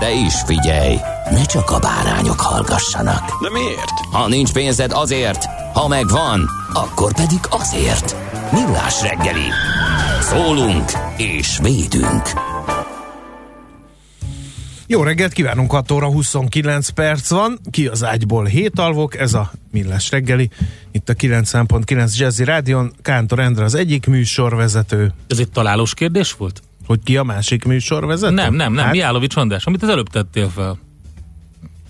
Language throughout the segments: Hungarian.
De is figyelj, ne csak a bárányok hallgassanak. De miért? Ha nincs pénzed azért, ha megvan, akkor pedig azért. Millás reggeli. Szólunk és védünk. Jó reggelt kívánunk, 6 óra 29 perc van, ki az ágyból hét alvok, ez a Millás reggeli, itt a 9.9 Jazzy Rádion, Kántor Endre az egyik műsorvezető, Ez egy találós kérdés volt? Hogy ki a másik műsorvezető? Nem, nem, nem, Hát, Mihálovics András, amit az előbb tettél fel.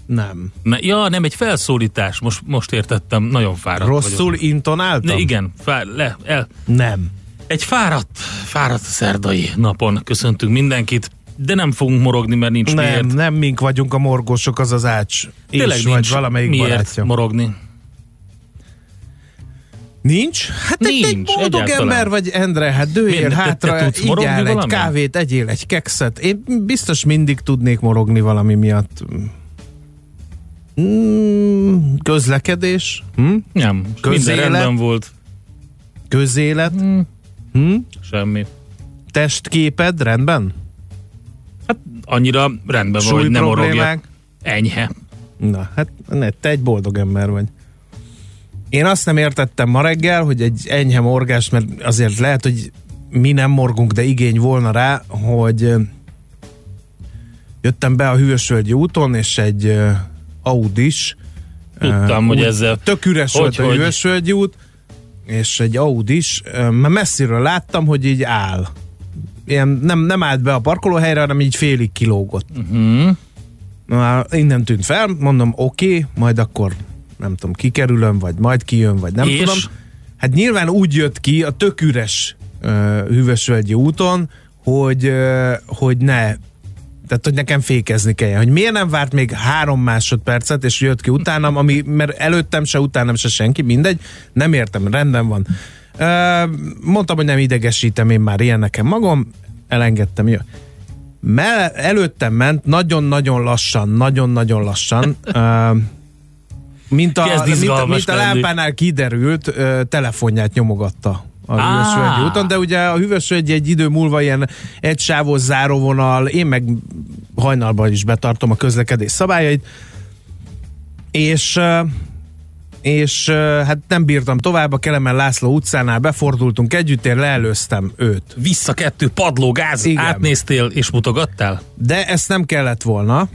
nem. Ne, ja, nem, egy felszólítás, most, most értettem, nagyon fáradt Rosszul vagyok. intonáltam? Ne, igen, fá, le, el. Nem. Egy fáradt, fáradt szerdai napon köszöntünk mindenkit, de nem fogunk morogni, mert nincs Nem, miért. nem mink vagyunk a morgósok, az az ács. És Tényleg vagy nincs valamelyik miért barátja. morogni. Nincs? Hát te egy Nincs, boldog egyáltalán. ember vagy, Endre, hát dőjél Miért? Te- hátra, te morogni igyál egy kávét, egyél egy kekszet. Én biztos mindig tudnék morogni valami miatt. Mm, közlekedés, hm? Nem, Közélet? minden rendben volt, közélet, hm? semmi. testképed, rendben? Hát annyira rendben van, hogy nem problémák? Enyhe. Na, hát ne, te egy boldog ember vagy. Én azt nem értettem ma reggel, hogy egy enyhe morgás, mert azért lehet, hogy mi nem morgunk, de igény volna rá, hogy jöttem be a Hűvösvölgyi úton, és egy Audis Tudtam, hogy úgy ezzel... Tök üres Hogy, volt a hogy? Hűvösvölgyi út, és egy Audis, mert messziről láttam, hogy így áll. Ilyen nem, nem állt be a parkolóhelyre, hanem így félig kilógott. Uh-huh. Na, innen tűnt fel, mondom, oké, okay, majd akkor nem tudom, kikerülöm, vagy majd kijön, vagy nem És? tudom. Hát nyilván úgy jött ki a tök üres uh, Hűvösvölgyi úton, hogy, uh, hogy ne tehát, hogy nekem fékezni kell. Hogy miért nem várt még három másodpercet, és jött ki utánam, ami, mert előttem se, utánam se senki, mindegy, nem értem, rendben van. Uh, mondtam, hogy nem idegesítem én már ilyen nekem magam, elengedtem, jó. Mell- előttem ment nagyon-nagyon lassan, nagyon-nagyon lassan, uh, mint, a, mint, mint a lámpánál kiderült, telefonját nyomogatta a Á. Hűvösvölgyi úton, de ugye a Hűvösvölgyi egy idő múlva ilyen egysávos záróvonal, én meg hajnalban is betartom a közlekedés szabályait, és és hát nem bírtam tovább, a Kelemen László utcánál befordultunk együtt, én leelőztem őt. Vissza kettő, padló, gáz, Igen. átnéztél és mutogattál? De ezt nem kellett volna,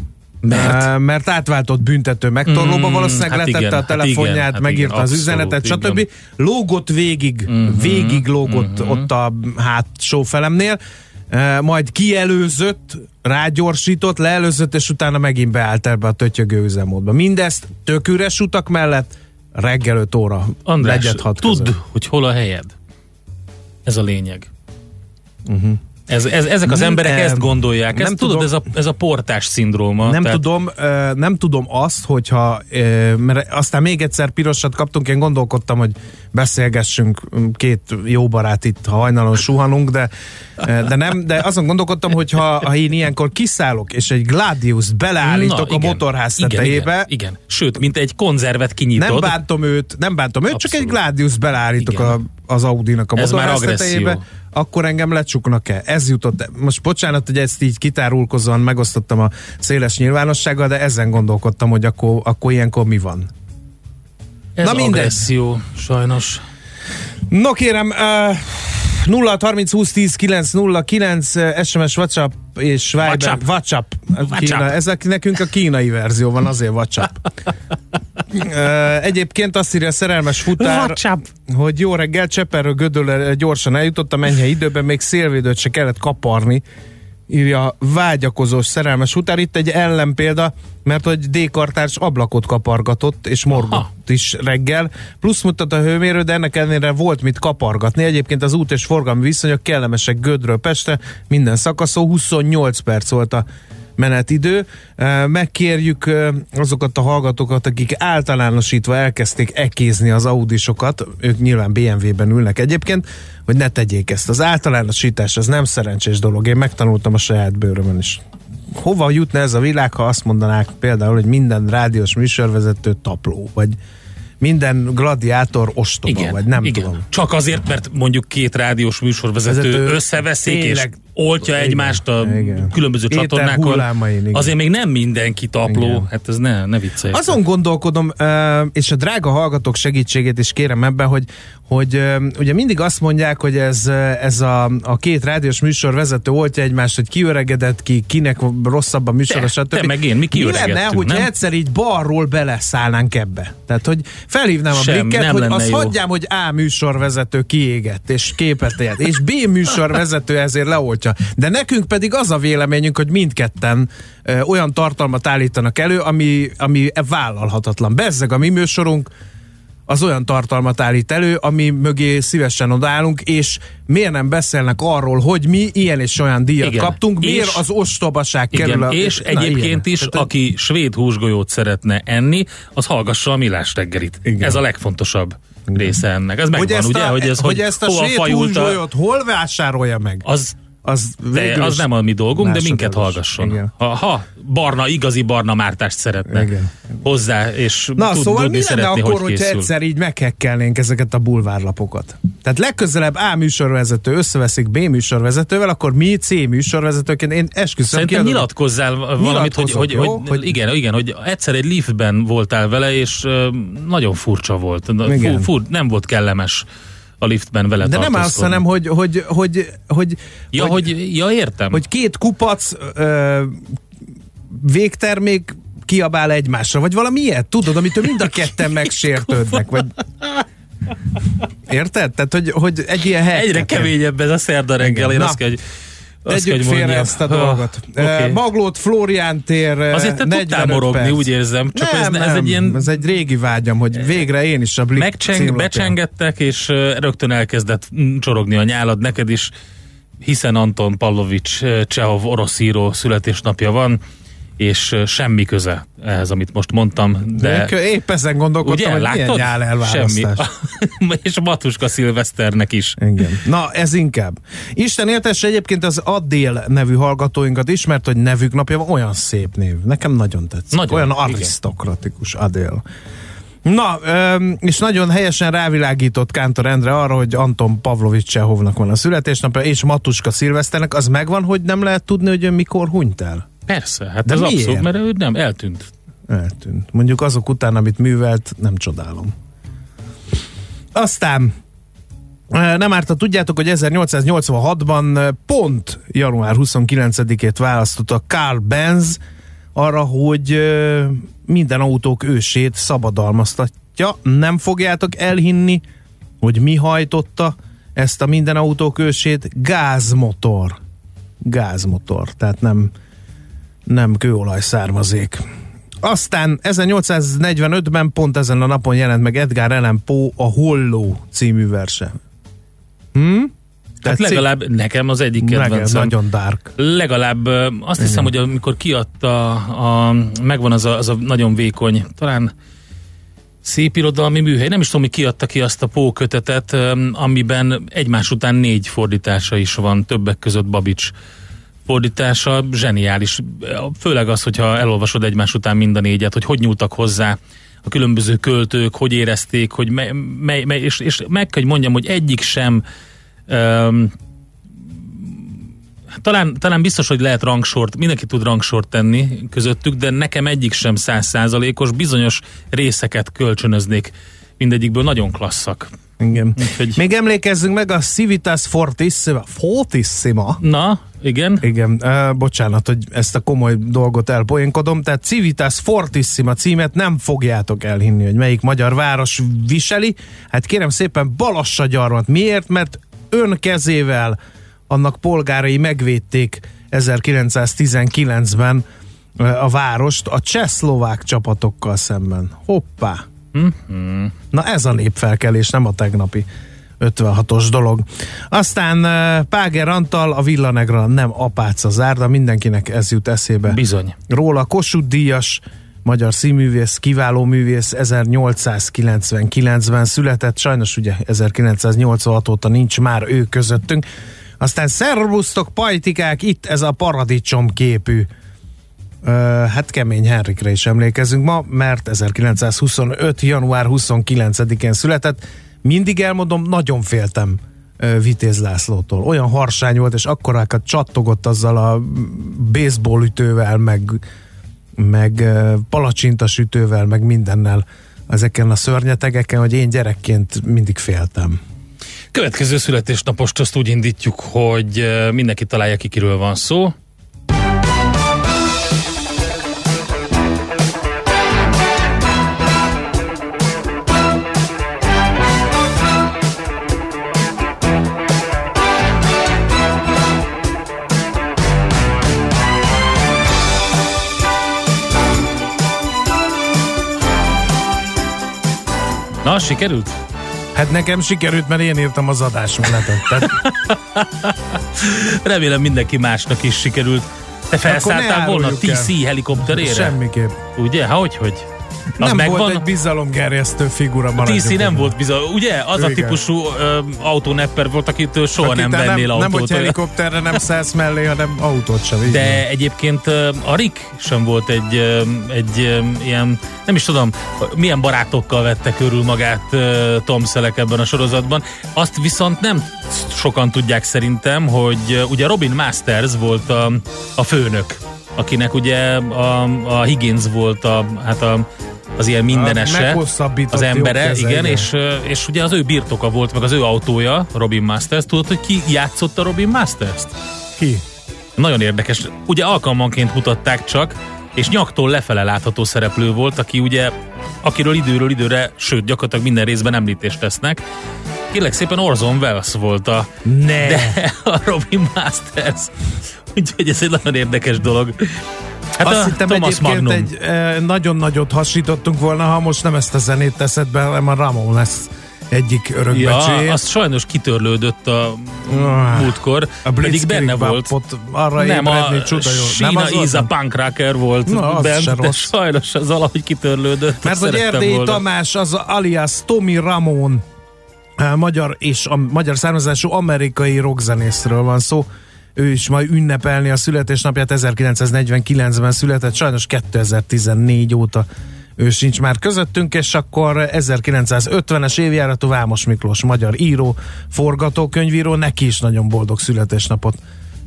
Mert? Mert átváltott büntető megtorlóba, Mm, valószínűleg hát letette igen, a hát telefonját, igen, hát megírta igen, az abszolút, üzenetet, stb. igen. Lógott végig, uh-huh, végig lógott uh-huh. ott a hátsó felemnél, majd kielőzött, rágyorsított, leelőzött, és utána megint beállt ebbe a tötyögő üzemmódba. Mindezt tök üres utak mellett, reggel 5 óra, András, tudd, hogy hol a helyed. Ez a lényeg. Uh-huh. Ez, ez, ezek az Nem, emberek em, ezt gondolják. nem Ezt tudod, tudom. ez a, ez a portás szindróma. Nem Tehát tudom, nem tudom azt, hogyha, mert aztán még egyszer pirosat kaptunk, én gondolkodtam, hogy beszélgessünk m, két jó barát itt, ha hajnalon suhanunk, de, ö, de nem, de azon gondolkodtam, hogy ha, ha én ilyenkor kiszállok, és egy Gladius beleállítok Na, a igen, motorház igen, tetejébe, Igen, igen. Sőt, mint egy konzervet kinyitod. nem bántom őt, nem bántom őt, csak egy Abszolút. Gladius beleállítok Igen. a, az Audi-nak a motorház tetejébe, akkor engem lecsuknak el. Ez jutott. Most bocsánat, hogy ezt így kitárulkozóan megosztottam a széles nyilvánossággal, de ezen gondolkodtam, hogy akkor, akkor ilyenkor mi van. Ez Na mindegy. agresszió, sajnos. No kérem, uh, 0 30 20 10 9 0 9 SMS, WhatsApp és Viber. WhatsApp. WhatsApp. WhatsApp. Kína, ezek nekünk a kínai verzió van, azért WhatsApp. Ö, Egyébként azt írja a szerelmes futár, WhatsApp. hogy jó reggel, Cseperről Gödöllre gyorsan eljutottam, ennyi időben még szélvédőt se kellett kaparni, írja vágyakozós szerelmes utár. Itt egy ellenpélda, mert hogy D-kartárs ablakot kapargatott, és morgott Aha. is reggel. Plusz mutat a hőmérő, de ennek ellenére volt mit kapargatni. Egyébként az út és forgalmi viszonyok kellemesek Gödről Pestre, minden szakaszon 28 perc volt a menetidő. Megkérjük azokat a hallgatókat, akik általánosítva elkezdték ekézni az audisokat, ők nyilván BMW-ben ülnek egyébként, hogy ne tegyék ezt. Az általánosítás az nem szerencsés dolog, én megtanultam a saját bőrömön is. Hova jutna ez a világ, ha azt mondanák például, hogy minden rádiós műsorvezető tapló, vagy minden gladiátor ostoba, Igen, vagy nem igen. tudom. Csak azért, mert mondjuk két rádiós műsorvezető Vezető összeveszik, és oltja Igen, egymást a igen. különböző Éter csatornákon. hullámain, igen. Azért még nem mindenki tapló, Igen. hát ez ne, ne viccelj. Azon gondolkodom, és a drága hallgatók segítségét is kérem ebben, hogy, hogy ugye mindig azt mondják, hogy ez, ez a, a két rádiós műsor vezető oltja egymást, hogy kiöregedett ki, kinek rosszabb a műsor, Te, stb. te meg én, mi Mi kiöregettünk, lenne, hogyha nem? egyszer így balról beleszállnánk ebbe? Tehát, hogy felhívnám a Sem, blikket, nem hogy azt jó. hagyjám, hogy A műsorvezető kiégett, és képet élt, és B műsorvezető ezért leoltja. De nekünk pedig az a véleményünk, hogy mindketten ö, olyan tartalmat állítanak elő, ami, ami vállalhatatlan. Bezzeg a mi műsorunk, az olyan tartalmat állít elő, ami mögé szívesen odállunk, és miért nem beszélnek arról, hogy mi ilyen és olyan díjat Igen. kaptunk, miért És- az ostobaság Igen, kerül a... és Na, egyébként ilyen. is, Tehát, aki svéd húsgolyót szeretne enni, az hallgassa a millás reggelit. Igen. Ez a legfontosabb része ennek. Ez hogy megvan, ezt, ugye, a, hogy ez hogy hogy ezt a hova svéd húsgolyót hol vásárolja meg? az Az, végül az nem a mi dolgunk, de minket hallgasson. Igen. Ha, ha barna, igazi barna mártást szeretne Igen. hozzá, és Na, tud, szóval mi lenne szeretni, akkor, hogy hogyha egyszer így meghekkelnénk ezeket a bulvárlapokat? Tehát legközelebb A műsorvezető összeveszik B műsorvezetővel, akkor mi C műsorvezetőként, én esküszöm Szerintem kiadom- nyilatkozzál valamit, hogy, hogy, jó? hogy, Hogy- igen, igen, hogy egyszer egy liftben voltál vele, és nagyon furcsa volt. Fur, fur, nem volt kellemes a liftben vele De nem azt, tartózkodni. hanem, hogy, hogy, hogy, hogy, Ja, hogy, ja, értem. hogy két kupac ö, végtermék kiabál egymásra, vagy valami ilyet, tudod, amitől mind a ketten megsértődnek, vagy Érted? Tehát, hogy, hogy egy ilyen hely. Egyre keményebb ez a szerda reggel, én Na. azt kell, hogy Tegyük félre ezt a dolgot. oké. Okay. Maglót Flórián tér eh, Azért te tudtál 45 morogni, perc. úgy érzem, csak nem, ez, nem, ez egy ilyen ez egy régi vágyam, hogy végre én is a Blik Megcseng, becsengettek, és rögtön elkezdett csorogni a nyálad neked is, hiszen Anton Pavlovics ö, Csehov orosz író születésnapja van, és semmi köze ehhez, amit most mondtam, de. Épp ezen gondolkodtam, ugye, hogy milyen nyál Semmi. elválasztás. és Matuska Szilveszternek is. Igen. Na, ez inkább. Isten éltesse egyébként az Adél nevű hallgatóinkat is, mert hogy nevük napja van, olyan szép név. Nekem nagyon tetszik. Nagyon, olyan igen. arisztokratikus Adél. Na, és nagyon helyesen rávilágított Kántor Endre arra, hogy Anton Pavlovics Csehovnak van a születésnapja, és Matuska Szilveszternek, az megvan, hogy nem lehet tudni, hogy ő mikor hunyt el? Persze, hát De ez miért? abszolút, mert ő nem, eltűnt. Eltűnt. Mondjuk azok után, amit művelt, nem csodálom. Aztán nem árt, tudjátok, hogy 1886-ban eh, pont január 29-ét választotta Carl Benz arra, hogy minden autók ősét szabadalmaztatja. Nem fogjátok elhinni, hogy mi hajtotta ezt a minden autók ősét? Gázmotor. Gázmotor, tehát nem, nem kőolaj származék. Aztán 1845-ben pont ezen a napon jelent meg Edgar Allan Poe a Holló című verse. Hm? Tehát Tetszik? legalább nekem az egyik kedvencem. nagyon dark. Legalább azt hiszem, hogy amikor kiadta, a, megvan az a, az a nagyon vékony, talán szép irodalmi műhely, nem is tudom, hogy kiadta ki azt a pókötetet, amiben egymás után négy fordítása is van, többek között Babics fordítása, zseniális. Főleg az, hogyha elolvasod egymás után mind a négyet, hogy hogy nyúltak hozzá a különböző költők, hogy érezték, hogy mely, mely, mely és, és meg kell, hogy mondjam, hogy egyik sem um, talán, talán biztos, hogy lehet rangsort, mindenki tud rangsort tenni közöttük, de nekem egyik sem százszázalékos, bizonyos részeket kölcsönöznék mindegyikből, nagyon klasszak. Igen. Úgyhogy- Még emlékezzünk meg a Civitas Fortissima. Fortissima? Na, igen. Igen, uh, bocsánat, hogy ezt a komoly dolgot elpoénkodom, tehát Civitas Fortissima címet nem fogjátok elhinni, hogy melyik magyar város viseli. Hát kérem szépen Balassagyarmat. Miért? Mert ön kezével annak polgárai megvédték 1919-ben uh, a várost a csehszlovák csapatokkal szemben. Hoppá! Na ez a népfelkelés, nem a tegnapi 56-os dolog. Aztán Páger Antal, a Villanegra nem apáca zárda, mindenkinek ez jut eszébe. Bizony. Róla Kossuth Díjas, magyar színművész, kiváló művész, 1899-ben született, sajnos ugye 1986 óta nincs már ő közöttünk. Aztán szervusztok pajtikák, itt ez a paradicsom képű hát kemény Henrikre is emlékezünk ma, mert 1925. január 29-én született. Mindig elmondom, nagyon féltem Vitéz Lászlótól. Olyan harsány volt, és akkorákat csattogott azzal a baseball ütővel, meg, meg palacsintas ütővel, meg mindennel ezeken a szörnyetegeken, hogy én gyerekként mindig féltem. Következő születésnapost azt úgy indítjuk, hogy mindenki találja ki, kiről van szó. Na, sikerült? Hát nekem sikerült, mert én írtam az adásmenetet. Tehát Remélem mindenki másnak is sikerült. Te felszálltál volna el. TC helikopterére? semmiképp. Ugye? Ha, hogy, hogy? Az nem megvan? volt egy bizalomgerjesztő figura. A TC nem volt bizony, ugye? Az a Igen. típusú ö, autónepper volt, akitől soha Aki nem te vennél nem, nem, autót. hogy helikopterre nem szállsz mellé, hanem autót sem. így van. de egyébként a Rick sem volt egy, egy ilyen, nem is tudom, milyen barátokkal vette körül magát Tom Selleck ebben a sorozatban. Azt viszont nem sokan tudják szerintem, hogy ugye Robin Masters volt a, a főnök, akinek ugye a, a Higgins volt a, hát a, az ilyen mindenese, meghosszabbított az embere, keze, igen, igen. és, és ugye az ő birtoka volt, meg az ő autója, Robin Masters. Tudod, hogy ki játszotta Robin Masters-t? Ki? Nagyon érdekes. Ugye alkalmanként mutatták csak, és nyaktól lefele látható szereplő volt, aki ugye, akiről időről időre, sőt, gyakorlatilag minden részben említést tesznek. Kérlek szépen Orson Welles volt a, Ne. de a Robin Masters. Úgyhogy ez egy nagyon érdekes dolog. Hát Azt a hittem Thomas egyébként Magnum. egy e, nagyon nagyot hasítottunk volna, ha most nem ezt a zenét teszed be, hanem a Ramon lesz egyik örökbecsője. Ja, azt sajnos kitörlődött a Ah, múltkor, a pedig benne volt. Blitzkrieg arra Nem, a ébredni, csuda jó. Sína az volt? Iza Punkracker volt Na, az bent, de rossz. sajnos az valahogy kitörlődött. Mert hogy Erdélyi volna. Tamás az alias Tommy Ramon eh, magyar és a magyar származású amerikai rockzenészről van szó. Ő is majd ünnepelni a születésnapját 1949-ben született, sajnos 2014 óta ő sincs már közöttünk, és akkor 1950-es évjáratú Vámos Miklós magyar író, forgatókönyvíró, neki is nagyon boldog születésnapot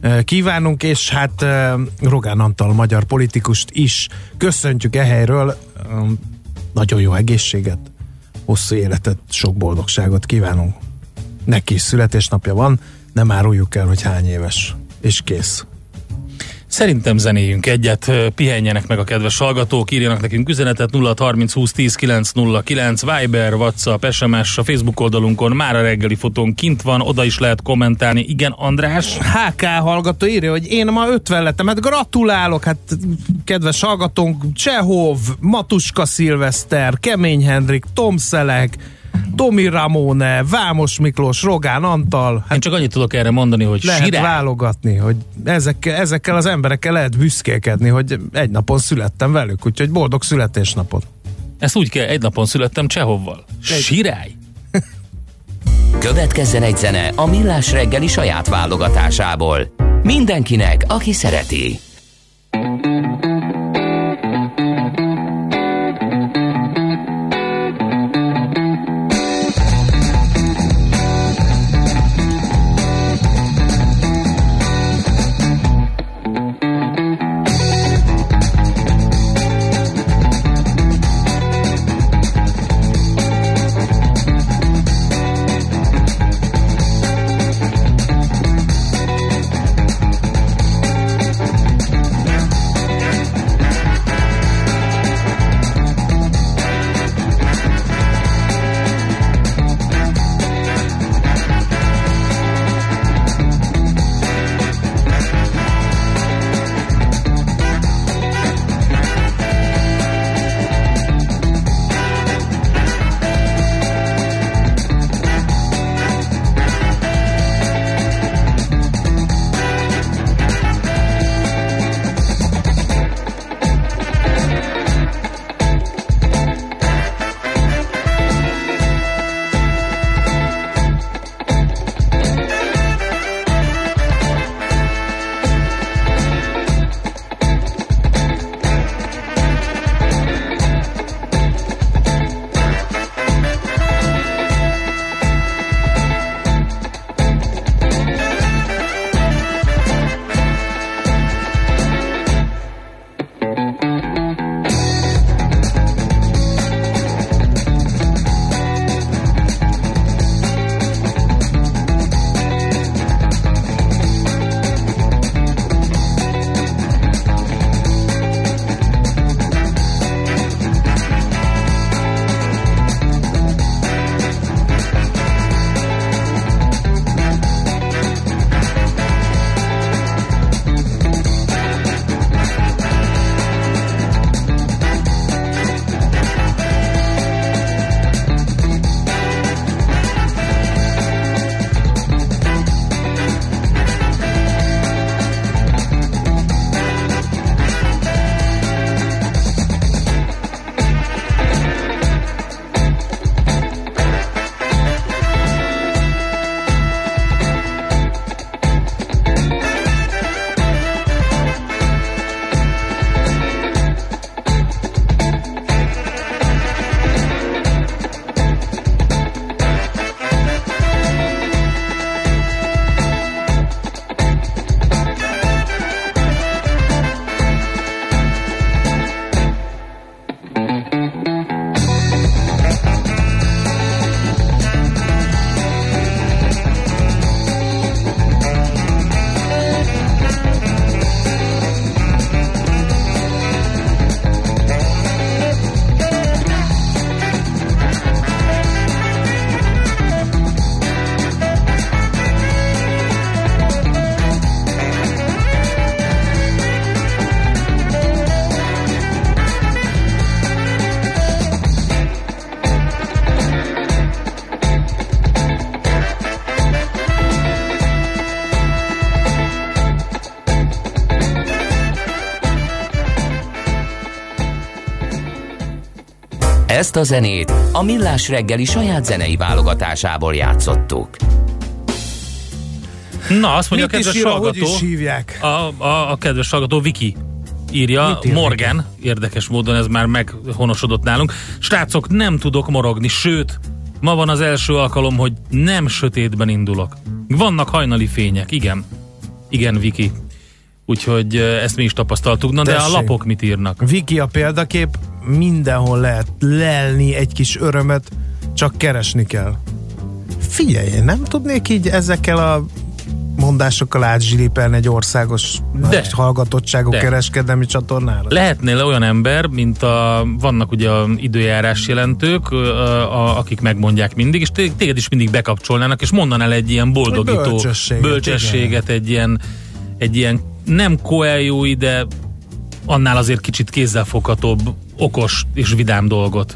eh, kívánunk, és hát eh, Rogán Antal magyar politikust is köszöntjük e helyről, Um, nagyon jó egészséget, hosszú életet, sok boldogságot kívánunk. Neki is születésnapja van, nem áruljuk el, hogy hány éves, és kész. Szerintem zenéjünk egyet, pihenjenek meg a kedves hallgatók, írjanak nekünk üzenetet 0 30 20 10 909, Viber, WhatsApp, SMS, a Facebook oldalunkon már a reggeli fotón kint van, oda is lehet kommentálni. Igen, András? HK hallgató írja, hogy én ma 50 lettem, hát gratulálok, hát kedves hallgatónk, Csehov, Matuska Szilveszter, Kemény Hendrik, Tom Szelek, Tomi Ramone, Vámos Miklós, Rogán Antal, Én hát csak annyit tudok erre mondani, hogy lehet sirály. válogatni, hogy ezekkel, ezekkel az emberekkel lehet büszkélkedni, hogy egy napon születtem velük, úgyhogy boldog születésnapot. Ezt úgy kell, egy napon születtem Csehovval. Sirály. Következzen egy zene a Millás reggeli saját válogatásából. Mindenkinek, aki szereti. Ezt a zenét a Millás reggeli saját zenei válogatásából játszottuk. Na, azt mondja Mit a is kedves ír, hogy hallgató, is hívják? a, a, a kedves hallgató Viki írja, ír Morgan, érdekes módon ez már meghonosodott nálunk. Srácok, nem tudok morogni, sőt, ma van az első alkalom, hogy nem sötétben indulok. Vannak hajnali fények, igen. Igen, Viki. Úgyhogy ezt mi is tapasztaltuk. Na, de a Tessék. lapok mit írnak? Viki a példakép, mindenhol lehet lelni egy kis örömet, csak keresni kell. Figyelj, én nem tudnék így ezekkel a mondásokkal átzsilipelni egy országos De. hallgatottságú De. kereskedelmi csatornára. Lehetnél olyan ember, mint a, vannak ugye a időjárás jelentők, ö, a, akik megmondják mindig, és té- téged is mindig bekapcsolnának, és mondanál egy ilyen boldogító Bölcsességet, bölcsességet egy ilyen, egy ilyen nem koeljói, de annál azért kicsit kézzelfoghatóbb, okos és vidám dolgot.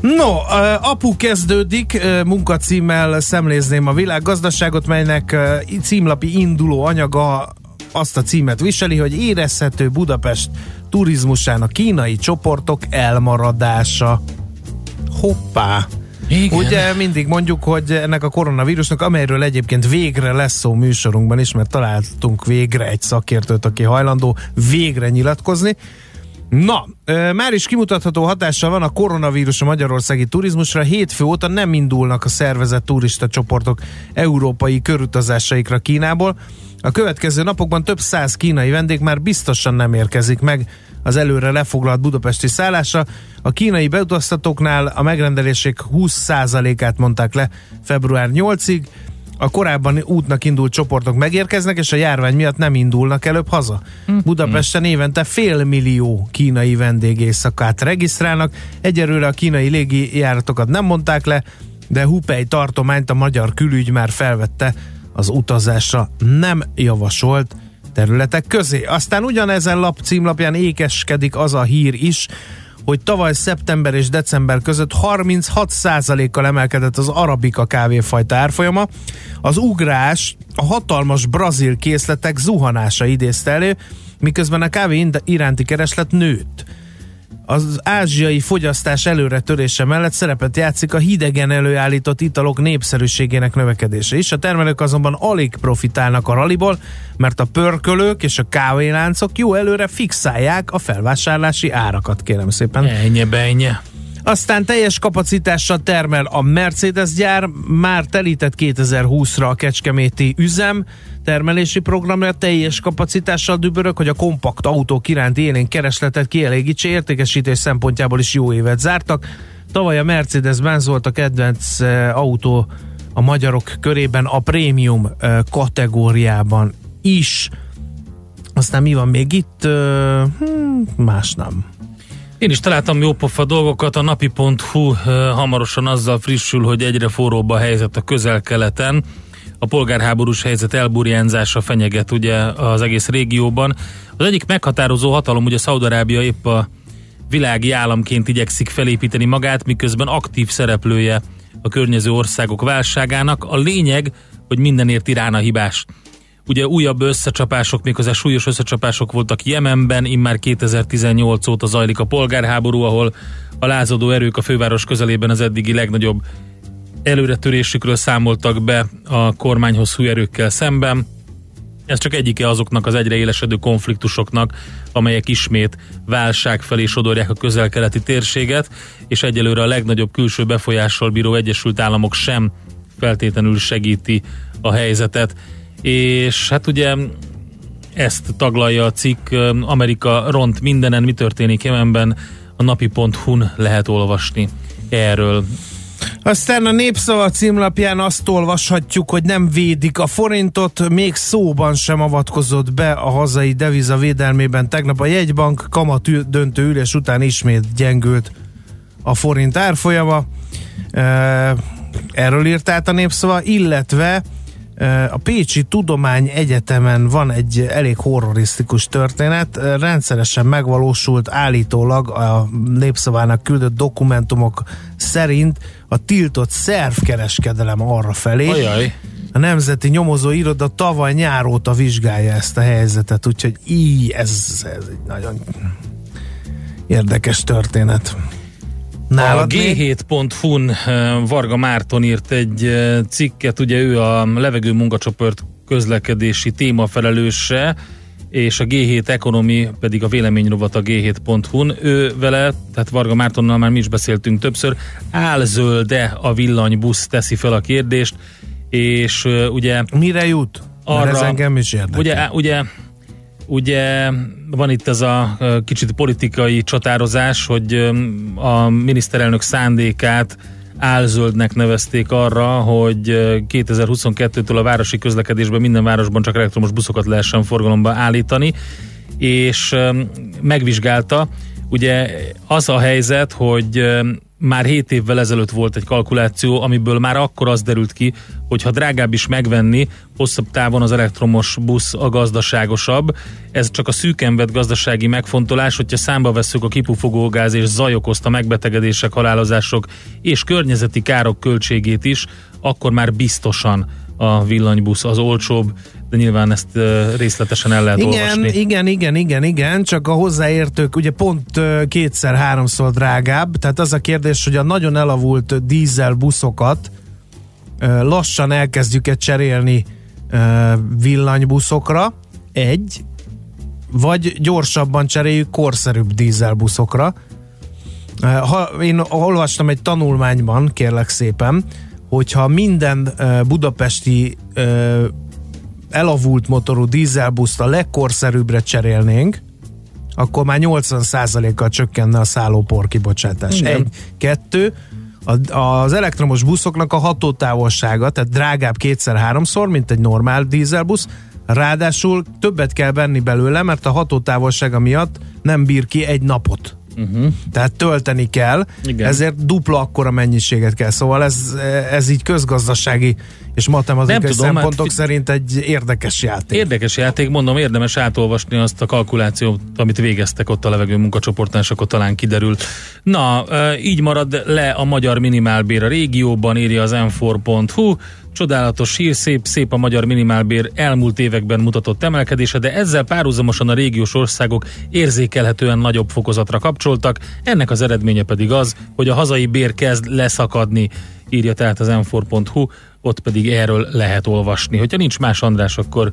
No, apu kezdődik, munkacímmel szemlézném a világgazdaságot, melynek címlapi induló anyaga azt a címet viseli, hogy érezhető Budapest turizmusának kínai csoportok elmaradása. Hoppá! Igen. Ugye mindig mondjuk, hogy ennek a koronavírusnak, amelyről egyébként végre lesz szó műsorunkban is, mert találtunk végre egy szakértőt, aki hajlandó végre nyilatkozni. Na, már is kimutatható hatással van a koronavírus a magyarországi turizmusra. Hétfő óta nem indulnak a szervezett turista csoportok európai körutazásaikra Kínából. A következő napokban több száz kínai vendég már biztosan nem érkezik meg az előre lefoglalt budapesti szállásra. A kínai beutaztatóknál a megrendelések 20%-át mondták le február 8-ig. A korábban útnak indult csoportok megérkeznek, és a járvány miatt nem indulnak előbb haza. Budapesten évente fél millió kínai vendég éjszakát regisztrálnak. Egyelőre a kínai légi járatokat nem mondták le, de Hupei tartományt a magyar külügy már felvette az utazásra nem javasolt területek közé. Aztán ugyanezen lap címlapján ékeskedik az a hír is, hogy tavaly szeptember és december között 36%-kal emelkedett az arabika kávéfajta árfolyama. Az ugrás a hatalmas brazil készletek zuhanása idézte elő, miközben a kávé iránti kereslet nőtt. Az ázsiai fogyasztás előre törése mellett szerepet játszik a hidegen előállított italok népszerűségének növekedése is. A termelők azonban alig profitálnak a raliból, mert a pörkölők és a kávéláncok jó előre fixálják a felvásárlási árakat, kérem szépen. Ennyi, benye. Aztán teljes kapacitással termel a Mercedes gyár, már telített 2020-ra a Kecskeméti üzem, termelési programja teljes kapacitással dübörög, hogy a kompakt autók iránti élénk keresletet kielégítse, értékesítés szempontjából is jó évet zártak. Tavaly a Mercedes-Benz volt a kedvenc eh, autó a magyarok körében a prémium eh, kategóriában is. Aztán mi van még itt? Eh, Hmm, más nem. Én is találtam jópofa dolgokat, a napi.hu hamarosan azzal frissül, hogy egyre forróbb a helyzet a közel-keleten. A polgárháborús helyzet elburjánzása fenyeget ugye az egész régióban. Az egyik meghatározó hatalom, ugye Szaudarábia épp a világi államként igyekszik felépíteni magát, miközben aktív szereplője a környező országok válságának. A lényeg, hogy mindenért Irán a hibás. Ugye újabb összecsapások, méghozzá súlyos összecsapások voltak Jemenben, immár 2018 óta zajlik a polgárháború, ahol a lázadó erők a főváros közelében az eddigi legnagyobb előretörésükről számoltak be a kormányhoz hű erőkkel szemben. Ez csak egyike azoknak az egyre élesedő konfliktusoknak, amelyek ismét válság felé sodorják a közel-keleti térséget, és egyelőre a legnagyobb külső befolyással bíró Egyesült Államok sem feltétlenül segíti a helyzetet. És hát ugye ezt taglalja a cikk, Amerika ront mindenen, mi történik Jemenben, a napi.hu-n lehet olvasni erről. Aztán a Népszava címlapján azt olvashatjuk, hogy nem védik a forintot, még szóban sem avatkozott be a hazai deviza védelmében. Tegnap a jegybank kamat döntő ülés után ismét gyengült a forint árfolyama. Erről írt át a Népszava, illetve a Pécsi Tudomány Egyetemen van egy elég horrorisztikus történet. Rendszeresen megvalósult állítólag a Népszavának küldött dokumentumok szerint a tiltott szervkereskedelem arra felé. Ajaj, A Nemzeti Nyomozó Iroda tavaly nyáróta vizsgálja ezt a helyzetet, úgyhogy így ez, ez egy nagyon érdekes történet. Nálad a g7.hu-n eh, Varga Márton írt egy cikket, ugye ő a levegő munkacsoport közlekedési témafelelőse, és a G7 Economy pedig a véleményrovat a g7.hu-n. Ő vele, tehát Varga Mártonnal már mi is beszéltünk többször, álzölde a villanybusz teszi fel a kérdést, és ugye... Mire jut? Arra, Mert ez engem is érdekel. Ugye, ugye, ugye van itt ez a kicsit politikai csatározás, hogy a miniszterelnök szándékát álzöldnek nevezték arra, hogy 2022-től a városi közlekedésben minden városban csak elektromos buszokat lehessen forgalomba állítani, és megvizsgálta, ugye az a helyzet, hogy már 7 évvel ezelőtt volt egy kalkuláció, amiből már akkor az derült ki, hogy ha drágább is megvenni, hosszabb távon az elektromos busz a gazdaságosabb. Ez csak a szűken vett gazdasági megfontolás, hogyha számba vesszük a kipufogógáz és zaj okozta megbetegedések, halálozások és környezeti károk költségét is, akkor már biztosan a villanybusz az olcsóbb, de nyilván ezt részletesen el lehet igen, olvasni. Igen, igen, igen, igen, csak a hozzáértők ugye pont kétszer-háromszor drágább, tehát az a kérdés, hogy a nagyon elavult dízel buszokat lassan elkezdjük-e cserélni villanybuszokra, egy, vagy gyorsabban cseréljük korszerűbb dízelbuszokra. Ha én olvastam egy tanulmányban, kérlek szépen, hogyha minden budapesti elavult motorú dízelbuszt a legkorszerűbbre cserélnénk, akkor már 80%-kal csökkenne a szállópor kibocsátás. Igen. Egy, kettő, az elektromos buszoknak a hatótávolsága, tehát drágább kétszer-háromszor, mint egy normál dízelbusz, ráadásul többet kell venni belőle, mert a hatótávolsága miatt nem bír ki egy napot. Uh-huh. Tehát tölteni kell, Igen. ezért dupla akkora mennyiséget kell. Szóval ez, ez így közgazdasági és matematikai Nem tudom, szempontok hát, szerint egy érdekes játék. Érdekes játék, mondom, érdemes átolvasni azt a kalkulációt, amit végeztek ott a levegő munkacsoportnál, és akkor talán kiderült. Na, így marad le a magyar minimálbér a régióban, írja az m4.hu. Csodálatos hír, szép, szép a magyar minimálbér elmúlt években mutatott emelkedése, de ezzel párhuzamosan a régiós országok érzékelhetően nagyobb fokozatra kapcsoltak. Ennek az eredménye pedig az, hogy a hazai bér kezd leszakadni, írja tehát az m4.hu, ott pedig erről lehet olvasni. Hogyha nincs más András, akkor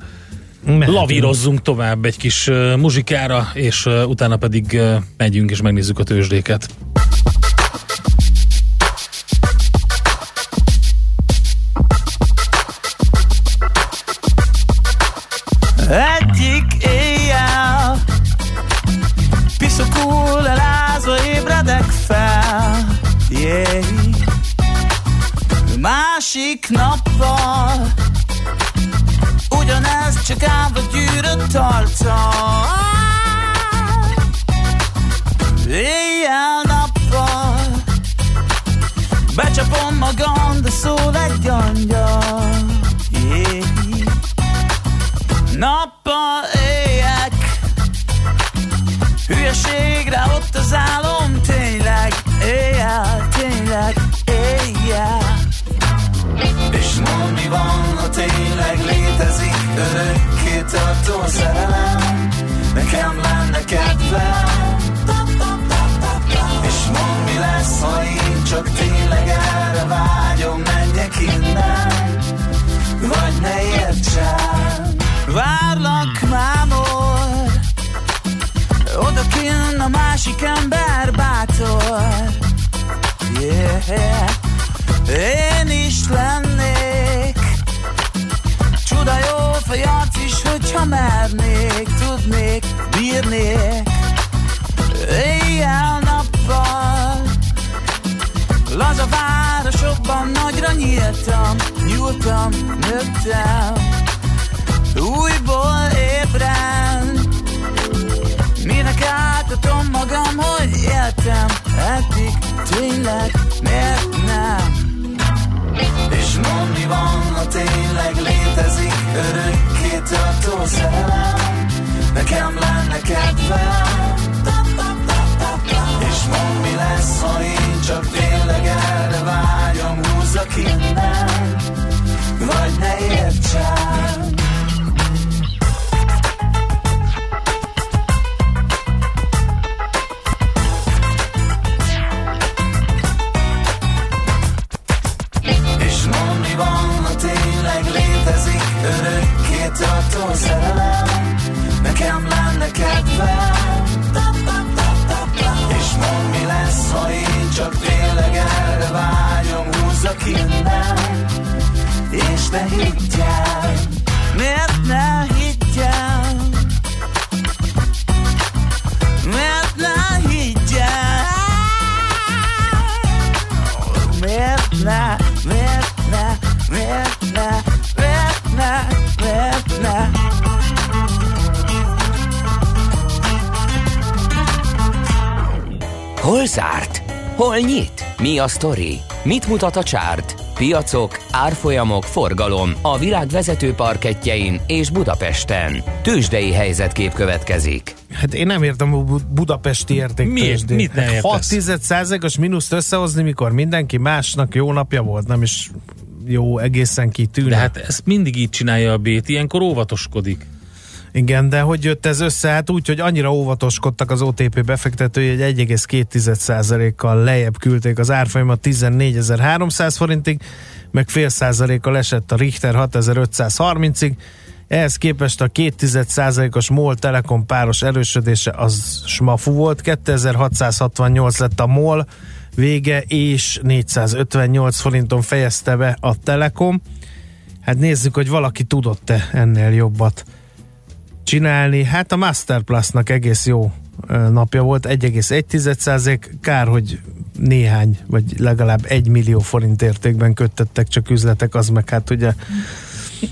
Mehetünk. lavírozzunk tovább egy kis uh, muzsikára, és uh, utána pedig uh, megyünk és megnézzük a tőzsdéket. Yeah. Másik nappal Ugyanez csak állva gyűrött tartal Éjjel-nappal Becsapom magam, de szól egy angyal. Nappal éjek Hülyeségre ott az álom Tényleg éjjel, tényleg éjjel. És mond mi van, ha tényleg létezik? Örökké tartó szerelem. Nekem lenne kedvem. És mond mi lesz, ha én csak tényleg erre vágyom? Menjek innen Vagy ne értsem Várlak Oda kinn a másik ember bátor. Yeah. Én is lennék. Csuda jó fejarc is, hogyha mernék Tudnék, bírnék. Éjjel-nappal Laza városokban nagyra nyíltam Nyúltam, nőttem. Újból ébren a sztori? Mit mutat a csárt? Piacok, árfolyamok, forgalom a világ vezető parketjein és Budapesten. Tősdei helyzetkép következik. Hát én nem értem a Bu- budapesti értéktősdét. Miért? Mit nem értesz? 6 os mínuszt összehozni, mikor mindenki másnak jó napja volt, nem is jó egészen kitűnő. De hát ezt mindig így csinálja a Bét, ilyenkor óvatoskodik. Igen, de hogy jött ez össze? Hát úgy, hogy annyira óvatoskodtak az OTP befektetői, hogy 1,2%-kal lejjebb küldték az árfolyamat 14.300 forintig, meg fél százalékkal esett a Richter 6530-ig. Ehhez képest a 2,1%-os MOL Telekom páros erősödése az smafu volt, 2668 lett a MOL vége, és 458 forinton fejezte be a Telekom. Hát nézzük, hogy valaki tudott-e ennél jobbat csinálni. Hát a Masterplusnak egész jó napja volt, 1,1 kár, hogy néhány, vagy legalább egy millió forint értékben kötöttek csak üzletek, az meg hát ugye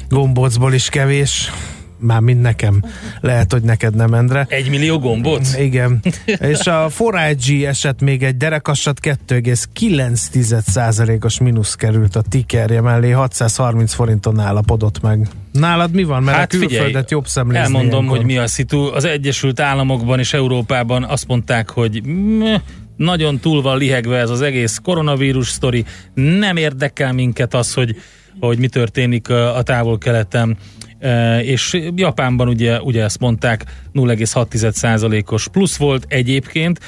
gombócból is kevés, már mind nekem. Lehet, hogy neked nem, Endre. Egy millió gombóc? Igen. És a 4IG eset még egy derekassat 2,9%-os mínusz került a tikerje mellé, 630 forinton állapodott meg. Nálad mi van? Mert hát a külföldet jobb szemlézni. elmondom, ilyenkor. hogy mi a szitu. Az Egyesült Államokban és Európában azt mondták, hogy mm, nagyon túl van lihegve ez az egész koronavírus sztori, nem érdekel minket az, hogy, hogy mi történik a, a távol-keleten. És Japánban ugye, ugye ezt mondták, 0,6%-os plusz volt egyébként,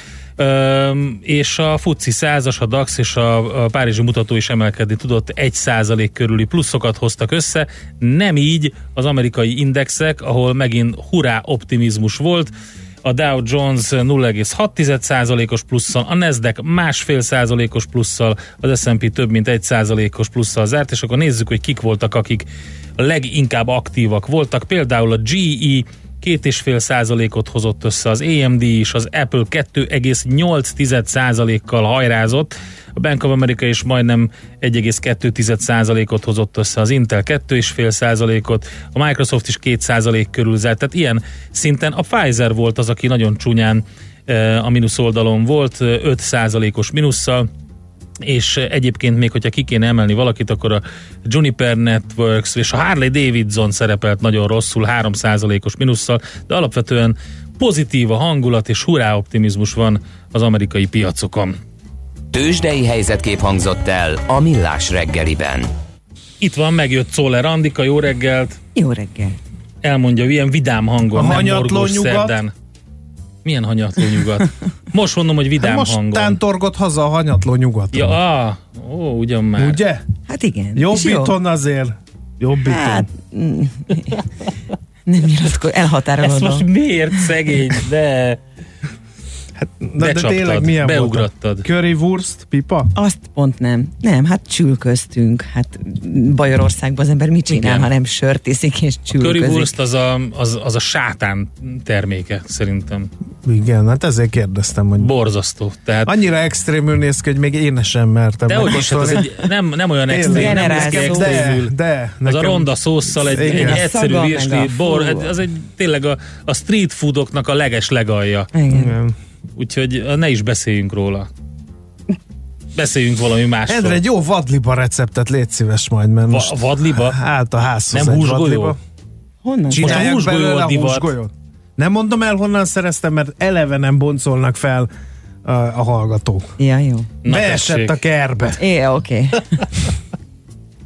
és a FUCI 100 a DAX és a, a Párizsi mutató is emelkedni tudott, 1% körüli pluszokat hoztak össze, nem így az amerikai indexek, ahol megint hurrá optimizmus volt, a Dow Jones 0,6%-os plusszal, a Nasdaq másfél százalékos plusszal, az S&P több mint egy százalékos plusszal zárt, és akkor nézzük, hogy kik voltak, akik leginkább aktívak voltak. Például a GE két és fél százalékot hozott össze, az AMD is, az Apple 2,8 százalékkal hajrázott, a Bank of America is majdnem 1,2 százalékot hozott össze, az Intel 2,5 százalékot, a Microsoft is 2 százalék körül zárt, tehát ilyen szinten a Pfizer volt az, aki nagyon csúnyán eh, a mínusz oldalon volt, 5 százalékos mínusszal, és egyébként még, hogyha ki kéne emelni valakit, akkor a Juniper Networks és a Harley Davidson szerepelt nagyon rosszul, 3%-os minusszal, de alapvetően pozitív a hangulat és hurrá optimizmus van az amerikai piacokon. Tősdei helyzetkép hangzott el a Millás reggeliben. Itt van, megjött Czoller Andika, jó reggelt! Jó reggel. Elmondja, ilyen vidám hangon, A nem morgós nyugat? szerdán. Milyen hanyatló nyugat? Most mondom, hogy vidám Hát most hangon. tántorgott haza a hanyatló nyugaton. Ja, á, ó, ugyan már. Ugye? Hát igen. És jó. Jobbíton azért. Jobbíton. Hát, mm, nem nyilatkoz, Ezt elhatárolódom. most miért szegény? De... Na, de tényleg milyen beugrattad. volt? Currywurst, pipa? Azt pont nem. Nem, hát csülköztünk. Hát Bajorországban az ember mit csinál, Igen. ha nem sört iszik és csülközik. Currywurst az a, az, az a sátán terméke, szerintem. Igen, hát ezért kérdeztem, hogy Borzasztó. Tehát, annyira extrémül néz ki, hogy még én sem mertem de hogy is, hát az egy, nem, nem olyan extrém, nem néz ki extrémül. De, de. Az a nekem- ronda szószal egy, egy egyszerű virsli, a bor, az egy tényleg a, a street foodoknak a leges legalja. Igen. Igen. Úgyhogy ne is beszéljünk róla. Beszéljünk valami másról. Endre, egy jó vadliba receptet légy szíves majd, mert Va- most vadliba? hát a házhoz Nem húsgolyó? Honnan? Csinálják húsgolyó belőle a húsgolyót. Nem mondom el, honnan szereztem, mert eleve nem boncolnak fel a, a hallgatók. Ja, jó. Na, Beesett tessék. a kerbe. É, oké.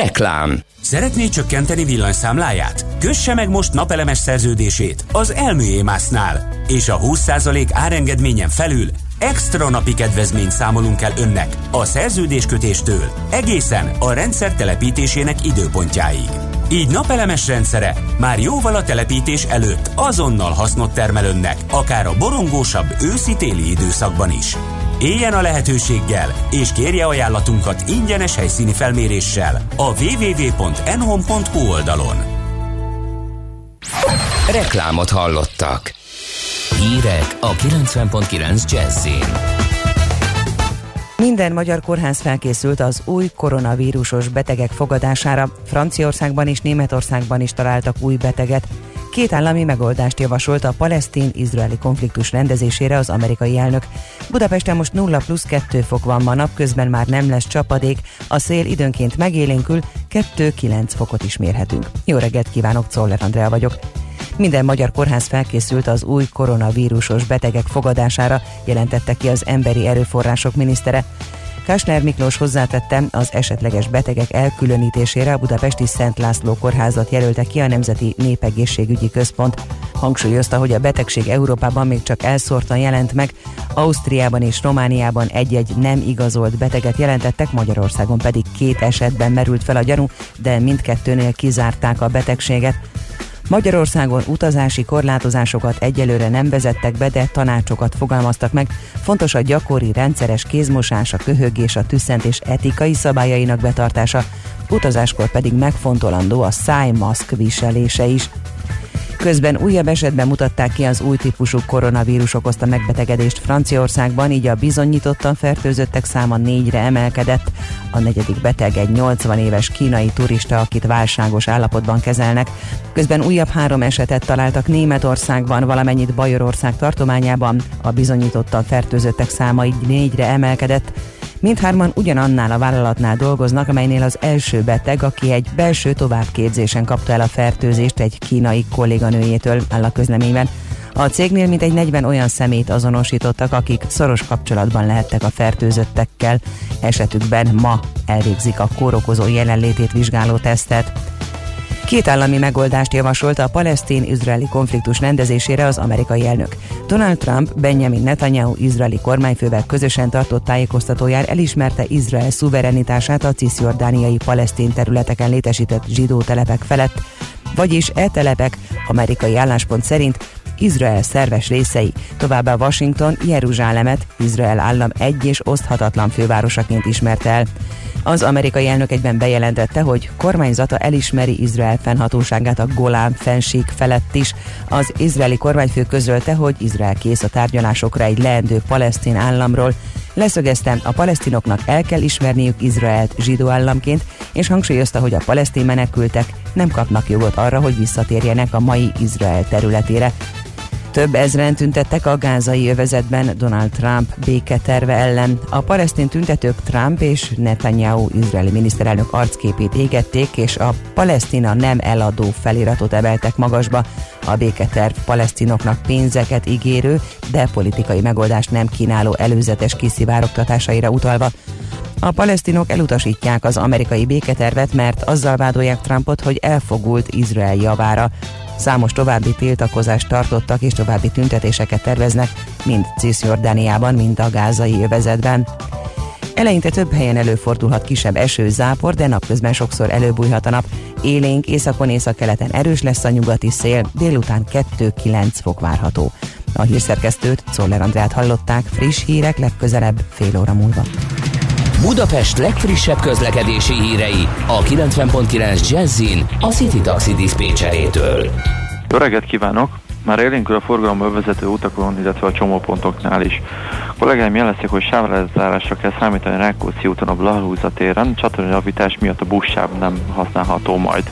Reklám Szeretné csökkenteni villanyszámláját? Kösse meg most napelemes szerződését az Elműémásznál, és a 20% árengedményen felül extra napi kedvezményt számolunk el önnek a szerződéskötéstől egészen a rendszer telepítésének időpontjáig. Így napelemes rendszere már jóval a telepítés előtt azonnal hasznot termel önnek, akár a borongósabb őszi-téli időszakban is. Éljen a lehetőséggel, és kérje ajánlatunkat ingyenes helyszíni felméréssel a www.enhom.hu oldalon. Reklámot hallottak. Hírek a 90.9 Jazzin. Minden magyar kórház felkészült az új koronavírusos betegek fogadására. Franciaországban és Németországban is találtak új beteget. Két állami megoldást javasolt a palesztin-izraeli konfliktus rendezésére az amerikai elnök. Budapesten most 0 plusz 2 fok van ma, napközben már nem lesz csapadék, a szél időnként megélénkül, 2-9 fokot is mérhetünk. Jó reggelt kívánok, Czoller Andrea vagyok. Minden magyar kórház felkészült az új koronavírusos betegek fogadására, jelentette ki az emberi erőforrások minisztere. Kásner Miklós hozzátette, az esetleges betegek elkülönítésére a budapesti Szent László kórházat jelölte ki a Nemzeti Népegészségügyi Központ. Hangsúlyozta, hogy a betegség Európában még csak elszórtan jelent meg, Ausztriában és Romániában egy-egy nem igazolt beteget jelentettek, Magyarországon pedig két esetben merült fel a gyanú, de mindkettőnél kizárták a betegséget. Magyarországon utazási korlátozásokat egyelőre nem vezettek be, de tanácsokat fogalmaztak meg. Fontos a gyakori, rendszeres kézmosás, a köhögés, a tüsszentés etikai szabályainak betartása, utazáskor pedig megfontolandó a szájmaszk viselése is. Közben újabb esetben mutatták ki az új típusú koronavírus okozta megbetegedést Franciaországban, így a bizonyítottan fertőzöttek száma négyre emelkedett. A negyedik beteg egy 80 éves kínai turista, akit válságos állapotban kezelnek. Közben újabb három esetet találtak Németországban, valamennyit Bajorország tartományában. A bizonyítottan fertőzöttek száma így négyre emelkedett. Mindhárman ugyanannál a vállalatnál dolgoznak, amelynél az első beteg, aki egy belső továbbképzésen kapta el a fertőzést egy kínai kolléganőjétől, áll a közleményben. A cégnél mintegy 40 olyan szemét azonosítottak, akik szoros kapcsolatban lehettek a fertőzöttekkel. Esetükben ma elvégzik a kórokozó jelenlétét vizsgáló tesztet. Két állami megoldást javasolt a palesztin-izraeli konfliktus rendezésére az amerikai elnök. Donald Trump Benjamin Netanyahu izraeli kormányfővel közösen tartott tájékoztatójár elismerte Izrael szuverenitását a cisjordániai palesztin területeken létesített zsidó telepek felett, vagyis e telepek amerikai álláspont szerint Izrael szerves részei. Továbbá Washington Jeruzsálemet Izrael állam egy és oszthatatlan fővárosaként ismerte el. Az amerikai elnök egyben bejelentette, hogy kormányzata elismeri Izrael fennhatóságát a Golán fenség felett is. Az izraeli kormányfő közölte, hogy Izrael kész a tárgyalásokra egy leendő palesztin államról. Leszögezte, a palesztinoknak el kell ismerniük Izraelt zsidó államként, és hangsúlyozta, hogy a palesztin menekültek nem kapnak jogot arra, hogy visszatérjenek a mai Izrael területére. Több ezren tüntettek a gázai övezetben Donald Trump béketerve ellen. A palesztin tüntetők Trump és Netanyahu izraeli miniszterelnök arcképét égették, és a Palesztina nem eladó feliratot emeltek magasba. A béketerv palesztinoknak pénzeket ígérő, de politikai megoldást nem kínáló előzetes kiszivárogtatásaira utalva. A palesztinok elutasítják az amerikai béketervet, mert azzal vádolják Trumpot, hogy elfogult Izrael javára. Számos további tiltakozást tartottak és további tüntetéseket terveznek, mind Cisjordániában, mind a gázai övezetben. Eleinte több helyen előfordulhat kisebb eső, zápor, de napközben sokszor előbújhat a nap. Élénk északon északkeleten erős lesz a nyugati szél, délután 2-9 fok várható. A hírszerkesztőt, Czoller Andrát hallották, friss hírek legközelebb fél óra múlva. Budapest legfrissebb közlekedési hírei a 90.9 Jazzin a City Taxi Dispécsejétől. Jó reggelt kívánok! Már élénkül a forgalomba vezető utakon, illetve a csomópontoknál is. A kollégáim jelezték, hogy sávlezárásra kell számítani Rákóczi úton a Blahlúza téren, csatornajavítás miatt a buszsáv nem használható majd.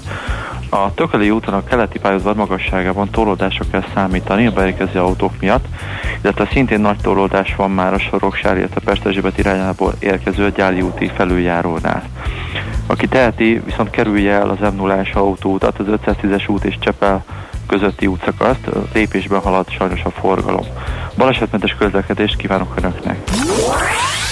A Tököli úton a keleti pályázat magasságában torlódásra kell számítani a beérkező autók miatt, illetve szintén nagy torlódás van már a Soroksár, illetve Pesterzsébet irányából érkező Gyáli úti felüljárónál. Aki teheti, viszont kerülje el az m 0 autóutat, az 510-es út és Csepel közötti útszakaszt, lépésben halad sajnos a forgalom. Balesetmentes közlekedést kívánok Önöknek!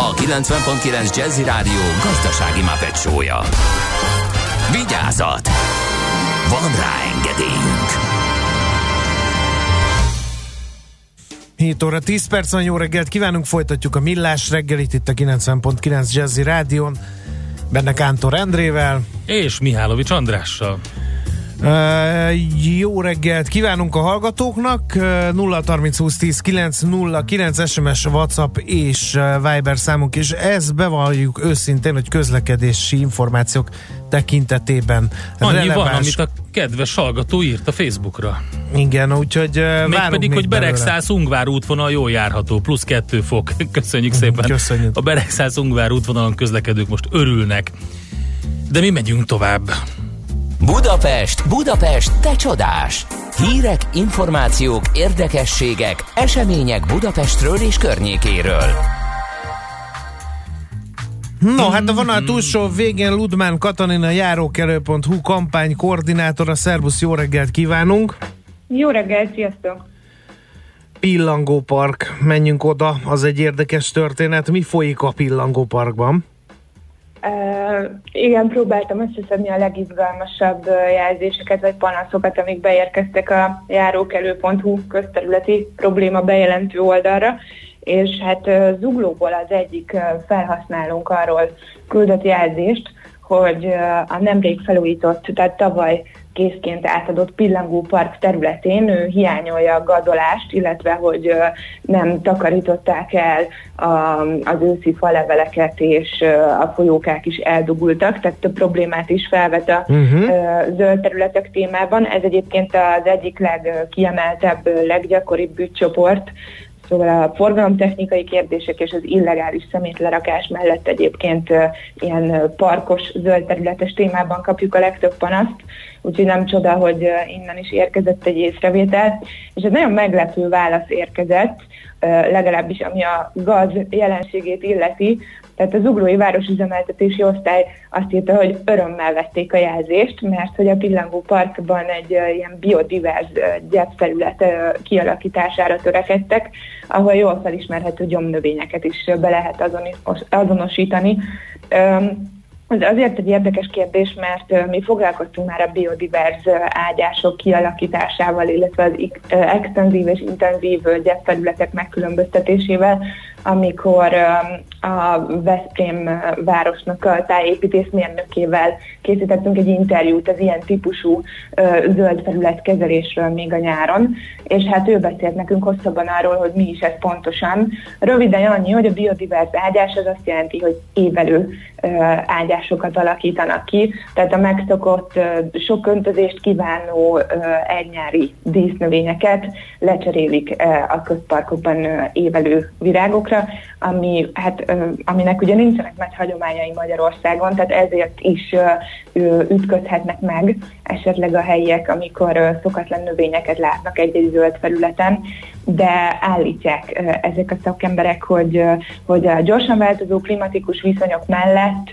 a 90.9 Jazzy Rádió gazdasági mapetsója. Vigyázat! Van rá engedélyünk! 7 óra 10 perc van, jó reggelt kívánunk, folytatjuk a Millás reggelit itt a 90.9 Jazzy Rádion, benne Kántor Endrével. És Mihálovics Andrással. Uh, jó reggelt kívánunk a hallgatóknak, uh, 0 30 20 10 9 0 9 SMS, WhatsApp és uh, Viber számunk, és ez bevalljuk őszintén, hogy közlekedési információk tekintetében Annyi releváns. van, amit a kedves hallgató írt a Facebookra. Igen, úgyhogy uh, várunk Mégpedig, még hogy. Beregszász Ungvár útvonal jól járható, plusz kettő fok. Köszönjük szépen. Köszönjük. A Beregszász Ungvár útvonalon közlekedők most örülnek. De mi megyünk tovább. Budapest, Budapest, te csodás! Hírek, információk, érdekességek, események Budapestről és környékéről. No, hát a vonal túlsó végén Ludmán Katalina járókelő.hu kampány koordinátora. Szervusz, jó reggelt kívánunk! Jó reggelt, sziasztok! Pillangó Park, menjünk oda, az egy érdekes történet. Mi folyik a Pillangó Parkban? Uh, igen, próbáltam összeszedni a legizgalmasabb jelzéseket vagy panaszokat, amik beérkeztek a járókelő.hu közterületi probléma bejelentő oldalra, és hát Zuglóból az egyik felhasználónk arról küldött jelzést, hogy a nemrég felújított, tehát tavaly készként átadott Pillangó Park területén ő hiányolja a gadolást, illetve hogy nem takarították el a, az őszi faleveleket, és a folyókák is eldugultak, tehát több problémát is felvet a uh-huh. zöld területek témában. Ez egyébként az egyik legkiemeltebb, leggyakoribb ügycsoport, Szóval a forgalomtechnikai kérdések és az illegális szemétlerakás mellett egyébként ilyen parkos, zöld területes témában kapjuk a legtöbb panaszt, úgyhogy nem csoda, hogy innen is érkezett egy észrevétel, és egy nagyon meglepő válasz érkezett, legalábbis ami a gaz jelenségét illeti, tehát az Uglói Városüzemeltetési Osztály azt írta, hogy örömmel vették a jelzést, mert hogy a Pillangó Parkban egy ilyen biodiverz gyepfelület kialakítására törekedtek, ahol jól felismerhető gyomnövényeket is be lehet azonosítani. Ez azért egy érdekes kérdés, mert mi foglalkoztunk már a biodiverz ágyások kialakításával, illetve az extenzív és intenzív gyepterületek megkülönböztetésével, amikor a Veszprém városnak a tájépítészmérnökével készítettünk egy interjút az ilyen típusú zöld felület kezelésről még a nyáron, és hát ő beszélt nekünk hosszabban arról, hogy mi is ez pontosan. Röviden annyi, hogy a biodiverz ágyás az azt jelenti, hogy évelő ágyásokat alakítanak ki, tehát a megszokott sok öntözést kívánó egynyári dísznövényeket lecserélik a közparkokban évelő virágokra, ami, hát, aminek ugye nincsenek nagy hagyományai Magyarországon, tehát ezért is ütközhetnek meg esetleg a helyiek, amikor szokatlan növényeket látnak egy-egy zöld felületen, de állítják ezek a szakemberek, hogy, hogy a gyorsan változó klimatikus viszonyok mellett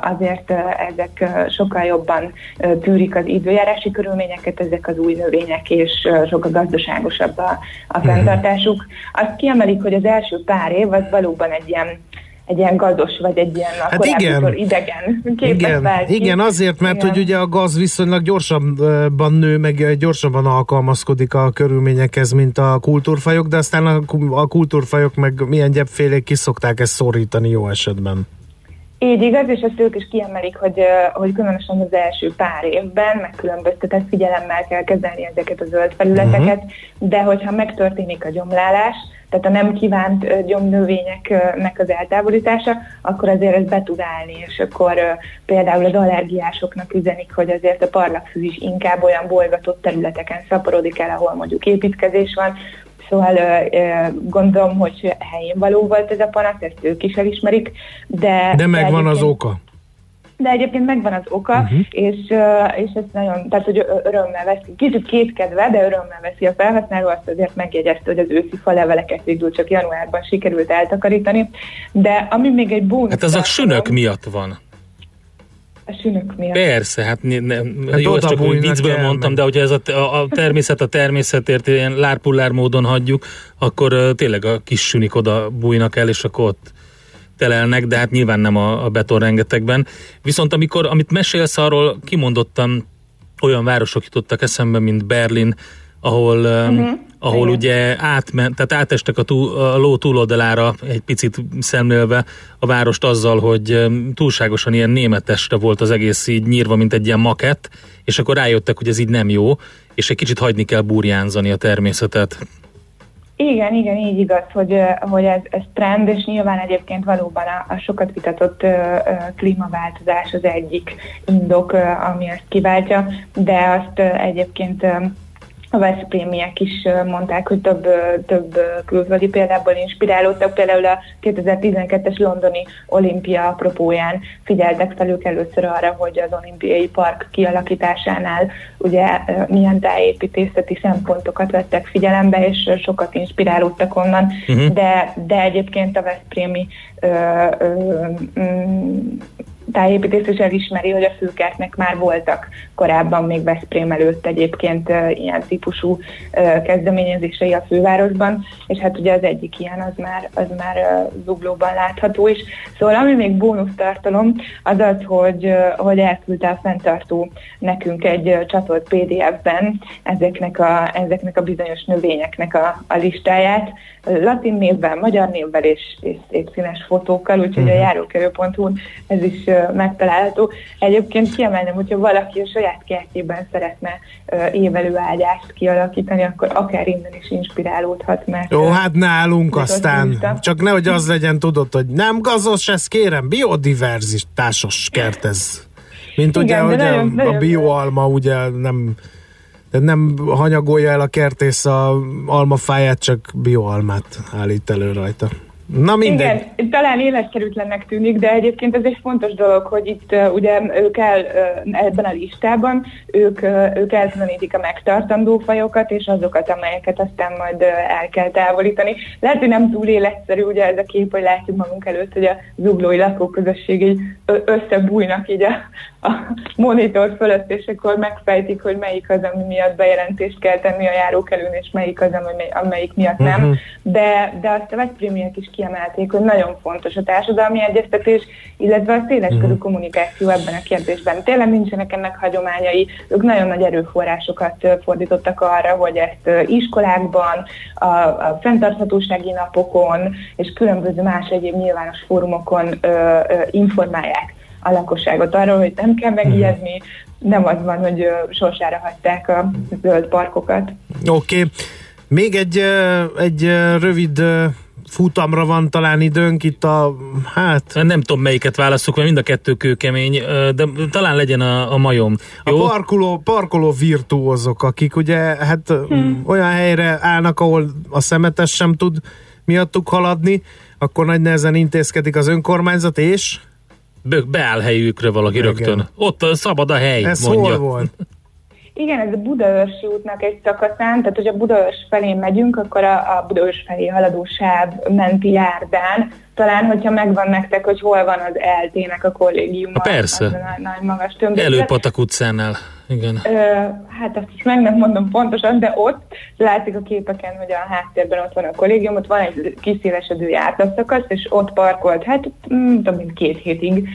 azért ezek sokkal jobban tűrik az időjárási körülményeket, ezek az új növények, és sokkal gazdaságosabb a, a fenntartásuk. Azt kiemelik, hogy az első pár év az valóban egy ilyen egy ilyen gazos, vagy egy ilyen Hát igen. idegen képet Igen, vált igen, azért, mert Igen. hogy ugye a gaz viszonylag gyorsabban nő, meg gyorsabban alkalmazkodik a körülményekhez, mint a kultúrfajok, de aztán a, a kultúrfajok meg milyen gyepfélék ki szokták ezt szorítani jó esetben. Így igaz, és ezt ők is kiemelik, hogy, hogy különösen az első pár évben megkülönböztetett figyelemmel kell kezelni ezeket a zöld felületeket, uh-huh. de hogyha megtörténik a gyomlálás, tehát a nem kívánt gyomnövényeknek az eltávolítása, akkor azért ez be tud állni, és akkor például az allergiásoknak üzenik, hogy azért a parlagfű is inkább olyan bolgatott területeken szaporodik el, ahol mondjuk építkezés van, Szóval gondolom, hogy helyén való volt ez a panasz, ezt ők is elismerik, de... De megvan az oka. De egyébként megvan az oka, uh-huh. és, és ez nagyon, tehát hogy örömmel veszi, kicsit kétkedve, de örömmel veszi a felhasználó, azt azért megjegyezte, hogy az őszi faleveleket végül csak januárban sikerült eltakarítani, de ami még egy bónusz... Hát ez a sünök miatt van. A sünök miatt. Persze, hát ne, ne, Hát jó, ezt csak úgy viccből mondtam, meg- de hogyha ez a, a, a természet a természetért ilyen lárpullár módon hagyjuk, akkor uh, tényleg a kis sünik oda bújnak el, és akkor ott telelnek, de hát nyilván nem a, a beton rengetegben. Viszont amikor, amit mesélsz arról, kimondottan olyan városok jutottak eszembe, mint Berlin, ahol, uh-huh. ahol Igen. ugye átment, tehát átestek a, túl, a ló túloldalára egy picit szemlélve a várost azzal, hogy em, túlságosan ilyen németesre volt az egész így nyírva, mint egy ilyen makett, és akkor rájöttek, hogy ez így nem jó, és egy kicsit hagyni kell burjánzani a természetet. Igen, igen, így igaz, hogy, hogy ez, ez trend, és nyilván egyébként valóban a, a sokat vitatott ö, ö, klímaváltozás az egyik indok, ö, ami ezt kiváltja, de azt ö, egyébként ö, a Veszprémiek is mondták, hogy több, több külföldi példából inspirálódtak, például a 2012-es londoni olimpia apropóján figyeltek fel ők először arra, hogy az olimpiai park kialakításánál ugye milyen tájépítészeti szempontokat vettek figyelembe, és sokat inspirálódtak onnan, Mhm. de, de egyébként a Veszprémi ö, ö, mm, tájépítész is elismeri, hogy a főkertnek már voltak korábban még Veszprém előtt egyébként ilyen típusú kezdeményezései a fővárosban, és hát ugye az egyik ilyen az már, az már zuglóban látható is. Szóval ami még bónusz tartalom, az az, hogy, hogy elküldte a fenntartó nekünk egy csatolt PDF-ben ezeknek a, ezeknek a bizonyos növényeknek a, a listáját, latin névvel, magyar névvel és, és szép színes fotókkal, úgyhogy uh-huh. a járókerül.hu ez is megtalálható. Egyébként kiemelném, hogyha valaki a saját kertjében szeretne évelő ágyást kialakítani, akkor akár innen is inspirálódhat, mert Jó, hát nálunk aztán. bíztam. Csak nehogy az legyen, tudod, hogy nem gazos, ez kérem, biodiverzitásos kert ez. Mint ugye, Igen, de hogy nagyon- a, nagyon- a bioalma ugye nem de nem hanyagolja el a kertész a almafáját, csak bioalmát állít elő rajta. Na mindegy. Igen, talán életkerültlennek tűnik, de egyébként ez egy fontos dolog, hogy itt uh, ugye ők el, uh, ebben a listában ők, uh, ők elkülönítik a megtartandó fajokat, és azokat, amelyeket aztán majd el kell távolítani. Lehet, hogy nem túl életszerű ugye ez a kép, hogy látjuk magunk előtt, hogy a zuglói lakóközösség így összebújnak így a a monitor fölött, és akkor megfejtik, hogy melyik az, ami miatt bejelentést kell tenni a járókelőn, és melyik az, amely- amelyik miatt nem. Mhm. De, de azt a vegyprémiek is kiemelték, hogy nagyon fontos a társadalmi egyeztetés, illetve a széleskörű kommunikáció ebben a kérdésben. Tényleg nincsenek ennek hagyományai, ők nagyon nagy erőforrásokat fordítottak arra, hogy ezt iskolákban, a, a fenntarthatósági napokon és különböző más egyéb nyilvános fórumokon ö, ö, informálják a lakosságot arról, hogy nem kell megijedni, nem az van, hogy sorsára hagyták a zöld parkokat. Oké. Okay. Még egy, egy rövid futamra van talán időnk itt a, hát... Nem tudom melyiket válaszok, mert mind a kettő kőkemény, de talán legyen a, a majom. A parkoló, parkoló virtuózok, akik ugye hát hmm. olyan helyre állnak, ahol a szemetes sem tud miattuk haladni, akkor nagy nehezen intézkedik az önkormányzat, és Be, beáll helyükre valaki Igen. rögtön. Ott szabad a hely, ez mondja. hol volt? Igen, ez a Budaörsi útnak egy szakaszán, tehát hogyha Budaörs felé megyünk, akkor a, a Budaörs felé haladó sáv menti járdán, talán, hogyha megvan nektek, hogy hol van az eltének a kollégium. Persze. Az a nagy, nagy magas tömböt. Előpatak utcánál. Igen. Ö, hát azt is meg nem mondom pontosan, de ott látszik a képeken, hogy a háttérben ott van a kollégium, ott van egy kiszélesedő jártaszakasz, és ott parkolt, hát mm, több mint két hétig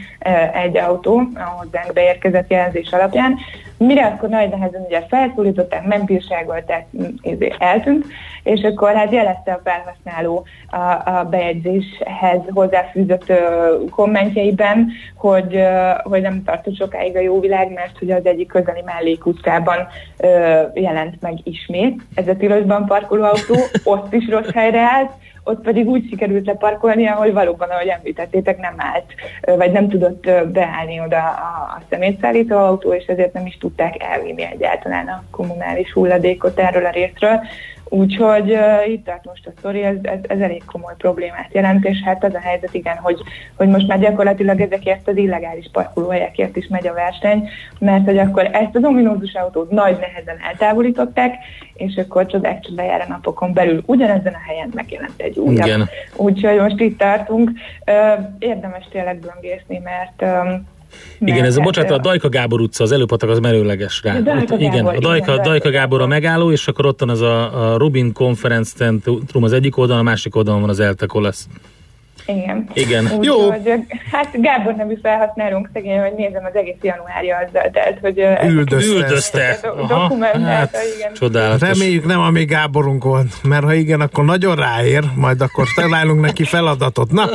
egy autó a hozzánk beérkezett jelzés alapján. Mire akkor nagy nehezen ugye felszólították, megbírságolták, mm, ezért eltűnt, és akkor hát jelezte a felhasználó a, a bejegyzéshez hozzáfűzött ö, kommentjeiben, hogy, ö, hogy nem tartott sokáig a jó világ, mert hogy az egyik közeli mellékutcában ö, jelent meg ismét ez a tilosban parkoló autó, ott is rossz helyre állt, ott pedig úgy sikerült leparkolni, ahol valóban, ahogy említettétek, nem állt, vagy nem tudott beállni oda a, a szemétszállító autó, és ezért nem is tudták elvinni egyáltalán a kommunális hulladékot erről a részről. Úgyhogy uh, itt tart most a sztori, ez, ez, ez elég komoly problémát jelent, és hát az a helyzet igen, hogy, hogy most már gyakorlatilag ezekért az illegális parkolóhelyekért is megy a verseny, mert hogy akkor ezt az ominózus autót nagy nehezen eltávolították, és akkor csodák csodájára napokon belül ugyanezen a helyen megjelent egy újabb. Igen. Úgyhogy most itt tartunk. Uh, érdemes tényleg böngészni, mert um, Igen, ez a, mert, bocsánat, a Dajka Gábor utca, az előpatak az merőleges rá. A Dajka Ott- igen, Gábor, a Dajka, igen, Dajka Gábor a megálló, és akkor ott van az a, a Rubin Conference Centrum az egyik oldalon, a másik oldalon van az Elteco lesz. Igen. Igen. Úgy, Jó. Hogy, hát Gábor nevű felhasználunk szegény, hogy nézem, az egész januárja azzal telt, hogy Üldözte. Üldözte. hát, igen. Csodálatos. Reméljük nem a mi Gáborunk volt, mert ha igen, akkor nagyon ráér, majd akkor találunk neki feladatot. Na,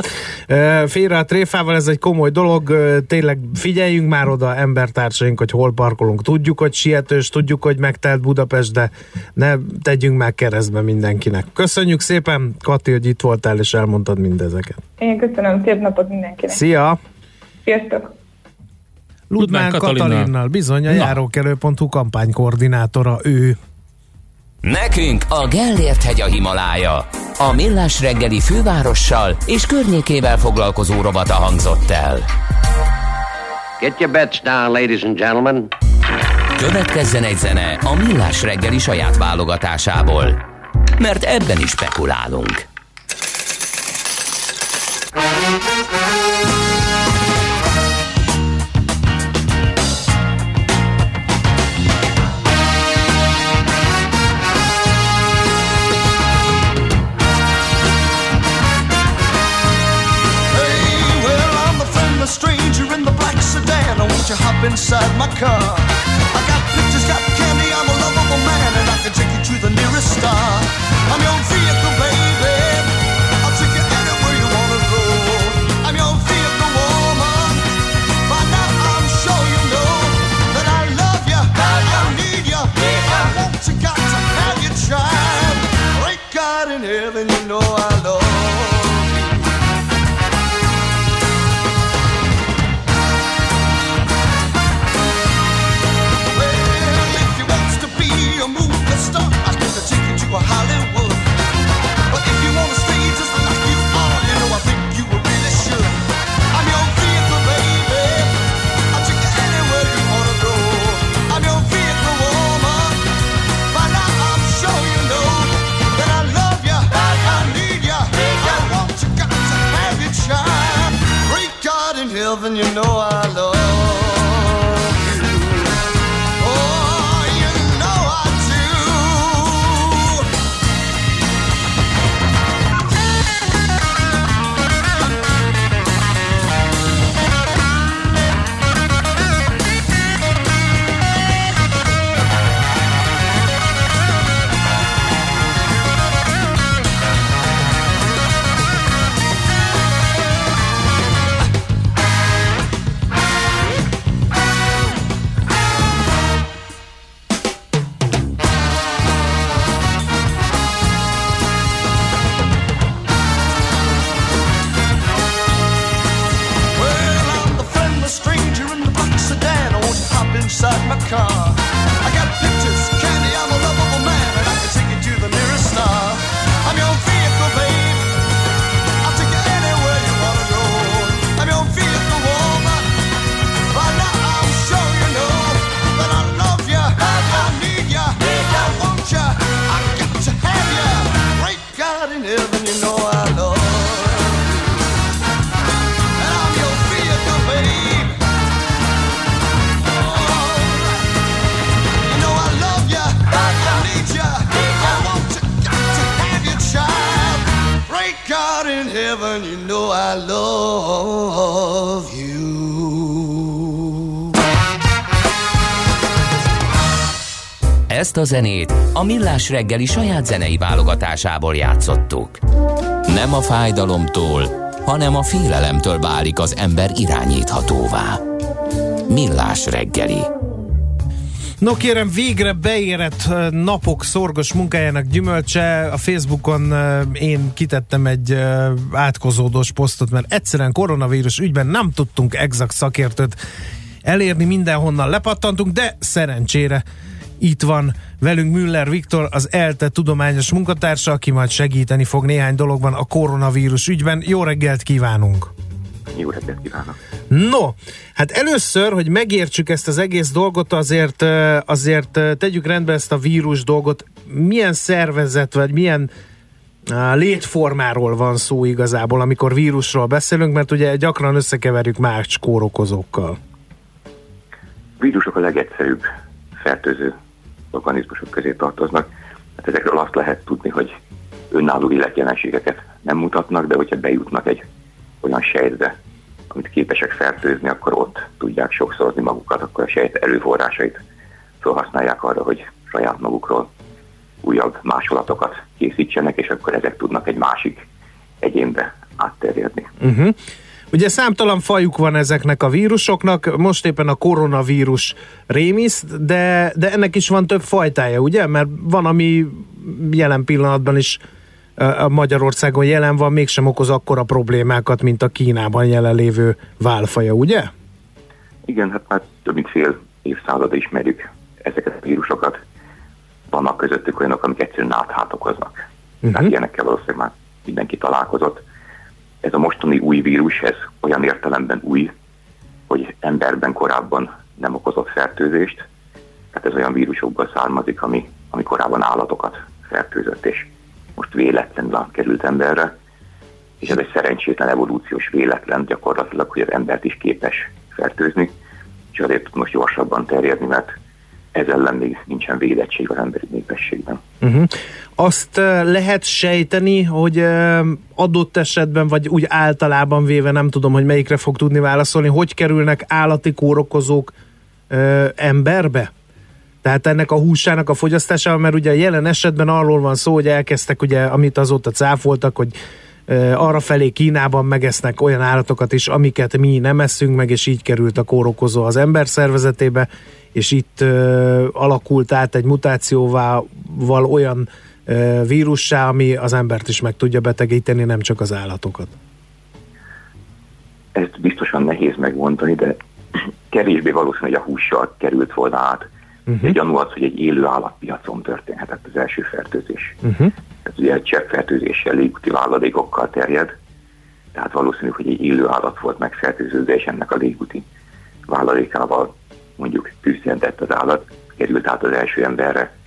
félre a tréfával, ez egy komoly dolog, tényleg figyeljünk már oda embertársaink, hogy hol parkolunk. Tudjuk, hogy sietős, tudjuk, hogy megtelt Budapest, de ne tegyünk már keresztbe mindenkinek. Köszönjük szépen, Kati, hogy itt voltál és elmondtad mindezeket. Én köszönöm, szép napot mindenkinek. Szia! Sziasztok! Ludmán Katalinnal. Katalinnal, bizony a járókelő.hu kampánykoordinátora ő. Nekünk a Gellért hegy a Himalája. A Millás reggeli fővárossal és környékével foglalkozó rovata hangzott el. Get your bets down, ladies and gentlemen. Következzen egy zene a Millás reggeli saját válogatásából. Mert ebben is spekulálunk. Inside my car? I got pictures, got candy, I'm a lovable man, and I can take you to the nearest star. I'm your vehicle, baby. In heaven, you know I love Ezt a zenét a Millás reggeli saját zenei válogatásából játszottuk. Nem a fájdalomtól, hanem a félelemtől válik az ember irányíthatóvá. Millás reggeli. No kérem, végre beérett napok szorgos munkájának gyümölcse. A Facebookon én kitettem egy átkozódós posztot, mert egyszerűen koronavírus ügyben nem tudtunk exakt szakértőt elérni, mindenhonnan lepattantunk, de szerencsére itt van velünk Müller Viktor, az ELTE tudományos munkatársa, aki majd segíteni fog néhány dologban a koronavírus ügyben. Jó reggelt kívánunk! Jó reggelt kívánok! No, hát először, hogy megértsük ezt az egész dolgot, azért, azért tegyük rendbe ezt a vírus dolgot. Milyen szervezet, vagy milyen létformáról van szó igazából, amikor vírusról beszélünk, mert ugye gyakran összekeverjük más kórokozókkal. Vírusok a legegyszerűbb fertőző organizmusok közé tartoznak. Hát ezekről azt lehet tudni, hogy önálló életjelenségeket nem mutatnak, de hogyha bejutnak egy olyan sejtbe, amit képesek fertőzni, akkor ott tudják sokszorozni magukat, akkor a sejt erőforrásait felhasználják arra, hogy saját magukról újabb másolatokat készítsenek, és akkor ezek tudnak egy másik egyénbe átterjedni. Uh-huh. Ugye számtalan fajuk van ezeknek a vírusoknak, most éppen a koronavírus rémiszt, de, de ennek is van több fajtája, ugye? Mert van, ami jelen pillanatban is a Magyarországon jelen van, mégsem okoz akkora problémákat, mint a Kínában jelenlévő válfaja, ugye? Igen, hát már több mint fél évszázada ismerjük ezeket a vírusokat. Vannak közöttük olyanok, amik egyszerűen áthát okoznak. Uh-huh. Tehát ilyenekkel valószínűleg már mindenki találkozott. Ez a mostani új vírus, ez olyan értelemben új, hogy emberben korábban nem okozott fertőzést. Tehát ez olyan vírusokból származik, ami, ami korábban állatokat fertőzött, és most véletlenül átkerült emberre. És ez egy szerencsétlen evolúciós véletlen gyakorlatilag, hogy az embert is képes fertőzni, és azért tud most gyorsabban terjedni, mert ez ellen még nincsen védettség az emberi népességben. Uh-huh. Azt uh, lehet sejteni, hogy uh, adott esetben, vagy úgy általában véve, nem tudom, hogy melyikre fog tudni válaszolni, hogy kerülnek állati kórokozók uh, emberbe? Tehát ennek a húsának a fogyasztásával, mert ugye jelen esetben arról van szó, hogy elkezdtek ugye, amit azóta cáfoltak, hogy arra felé Kínában megesznek olyan állatokat is, amiket mi nem eszünk meg, és így került a kórokozó az ember szervezetébe, és itt uh, alakult át egy mutációval olyan uh, vírussá, ami az embert is meg tudja betegíteni, nem csak az állatokat. Ezt biztosan nehéz megmondani, de kevésbé valószínű, hogy a hússal került volna át. Uh-huh. Egy gyanú az, hogy egy élő állatpiacon történhetett az első fertőzés. Uh-huh. Ez ugye egy cseppfertőzéssel, légúti váladékokkal terjed, tehát valószínű, hogy egy élő állat volt megfertőződve, és ennek a légúti váladékával mondjuk tűzszentett az állat, került át az első emberre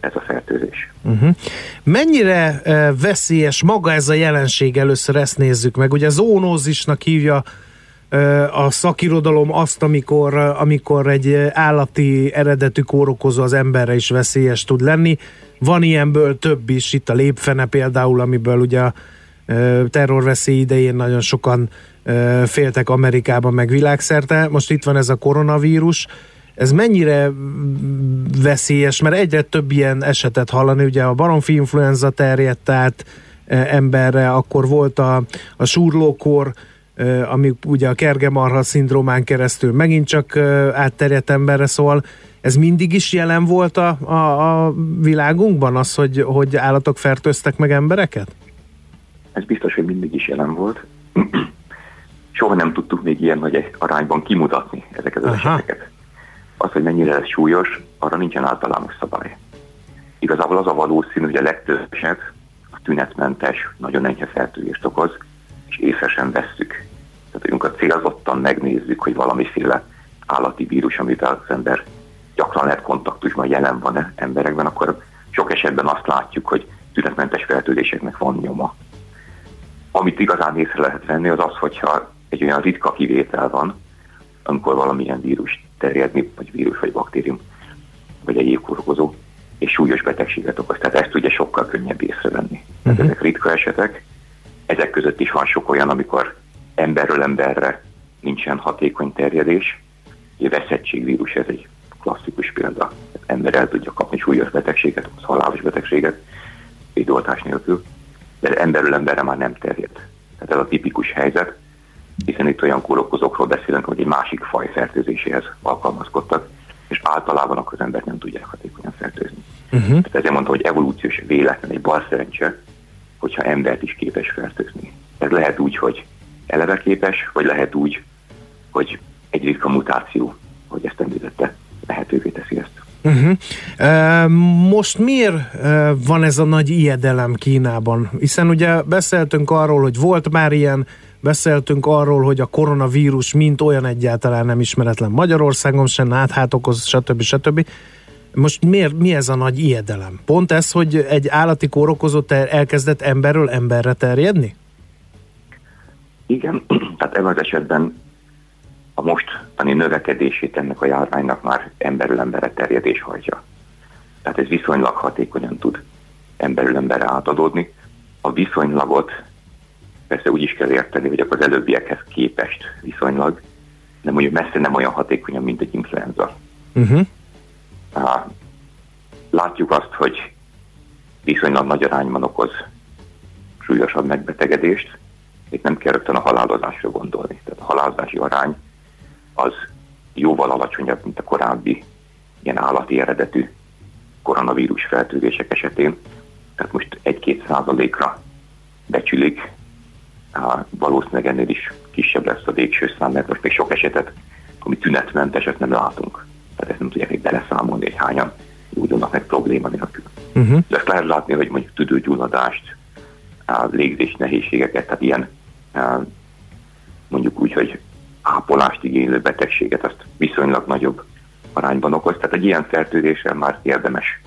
ez a fertőzés. Uh-huh. Mennyire uh, veszélyes maga ez a jelenség, először ezt nézzük meg. Ugye zoonózisnak hívja uh, a szakirodalom azt, amikor, uh, amikor egy állati eredetű kórokozó az emberre is veszélyes tud lenni. Van ilyenből több is, itt a lépfene például, amiből ugye a uh, terrorveszély idején nagyon sokan féltek Amerikában meg világszerte. Most itt van ez a koronavírus. Ez mennyire veszélyes, mert egyre több ilyen esetet hallani, ugye a baromfi influenza terjedt át emberre, akkor volt a, a súrlókor, ami ugye a kergemarha szindrómán keresztül megint csak átterjedt emberre, szóval ez mindig is jelen volt a, a, a világunkban, az, hogy, hogy állatok fertőztek meg embereket? Ez biztos, hogy mindig is jelen volt. Soha nem tudtuk még ilyen nagy arányban kimutatni ezeket az Aha. eseteket. Az, hogy mennyire ez súlyos, arra nincsen általános szabály. Igazából az a valószínű, hogy a legtöbb eset a tünetmentes, nagyon enyhe fertőzést okoz, és észre sem vesszük. Tehát, amikor célzottan megnézzük, hogy valamiféle állati vírus, amit az ember gyakran lehet kontaktusban jelen van emberekben, akkor sok esetben azt látjuk, hogy tünetmentes fertőzéseknek van nyoma. Amit igazán észre lehet venni, az az, hogyha egy olyan ritka kivétel van, amikor valamilyen vírus terjedni, vagy vírus, vagy baktérium, vagy egy évkorokozó, és súlyos betegséget okoz. Tehát ezt ugye sokkal könnyebb észrevenni. Tehát Mhm. ezek ritka esetek, ezek között is van sok olyan, amikor emberről emberre nincsen hatékony terjedés. Ugye veszettségvírus, ez egy klasszikus példa. Ember el tudja kapni súlyos betegséget, az halálos betegséget, védoltás nélkül, de emberről emberre már nem terjed. Tehát ez a tipikus helyzet, hiszen itt olyan kórokozókról beszélünk, hogy egy másik faj fertőzéséhez alkalmazkodtak, és általában akkor az embert nem tudják hatékonyan fertőzni. Uh-huh. Tehát ezért mondtam, hogy evolúciós véletlen, egy bal szerencse, hogyha embert is képes fertőzni. Ez lehet úgy, hogy eleve képes, vagy lehet úgy, hogy egy ritka mutáció, hogy ezt említette, lehetővé teszi ezt. Uh-huh. Uh, most miért van ez a nagy ijedelem Kínában? Hiszen ugye beszéltünk arról, hogy volt már ilyen, beszéltünk arról, hogy a koronavírus mint olyan egyáltalán nem ismeretlen Magyarországon sem, áthát okoz, stb. stb. Most miért, mi ez a nagy ijedelem? Pont ez, hogy egy állati kórokozó elkezdett emberről emberre terjedni? Igen, tehát ebben az esetben a mostani növekedését ennek a járványnak már emberről emberre terjedés hajtja. Tehát ez viszonylag hatékonyan tud emberről emberre átadódni. A viszonylagot persze úgy is kell érteni, hogy akkor az előbbiekhez képest viszonylag, de mondjuk messze nem olyan hatékonyan, mint egy influenza. Uh-huh. Látjuk azt, hogy viszonylag nagy arányban okoz súlyosabb megbetegedést, itt nem kell rögtön a halálozásra gondolni. Tehát a halálozási arány az jóval alacsonyabb, mint a korábbi ilyen állati eredetű koronavírus fertőzések esetén. Tehát most 1-2 százalékra becsülik, Á, valószínűleg ennél is kisebb lesz a végső szám, mert most még sok esetet, ami tünetmenteset nem látunk. Tehát ezt nem tudják még beleszámolni, hogy hányan gyógyulnak meg probléma nélkül. Uh-huh. De ezt lehet látni, hogy mondjuk tüdőgyulladást, légzés nehézségeket, tehát ilyen mondjuk úgy, hogy ápolást igénylő betegséget, azt viszonylag nagyobb arányban okoz. Tehát egy ilyen fertőzéssel már érdemes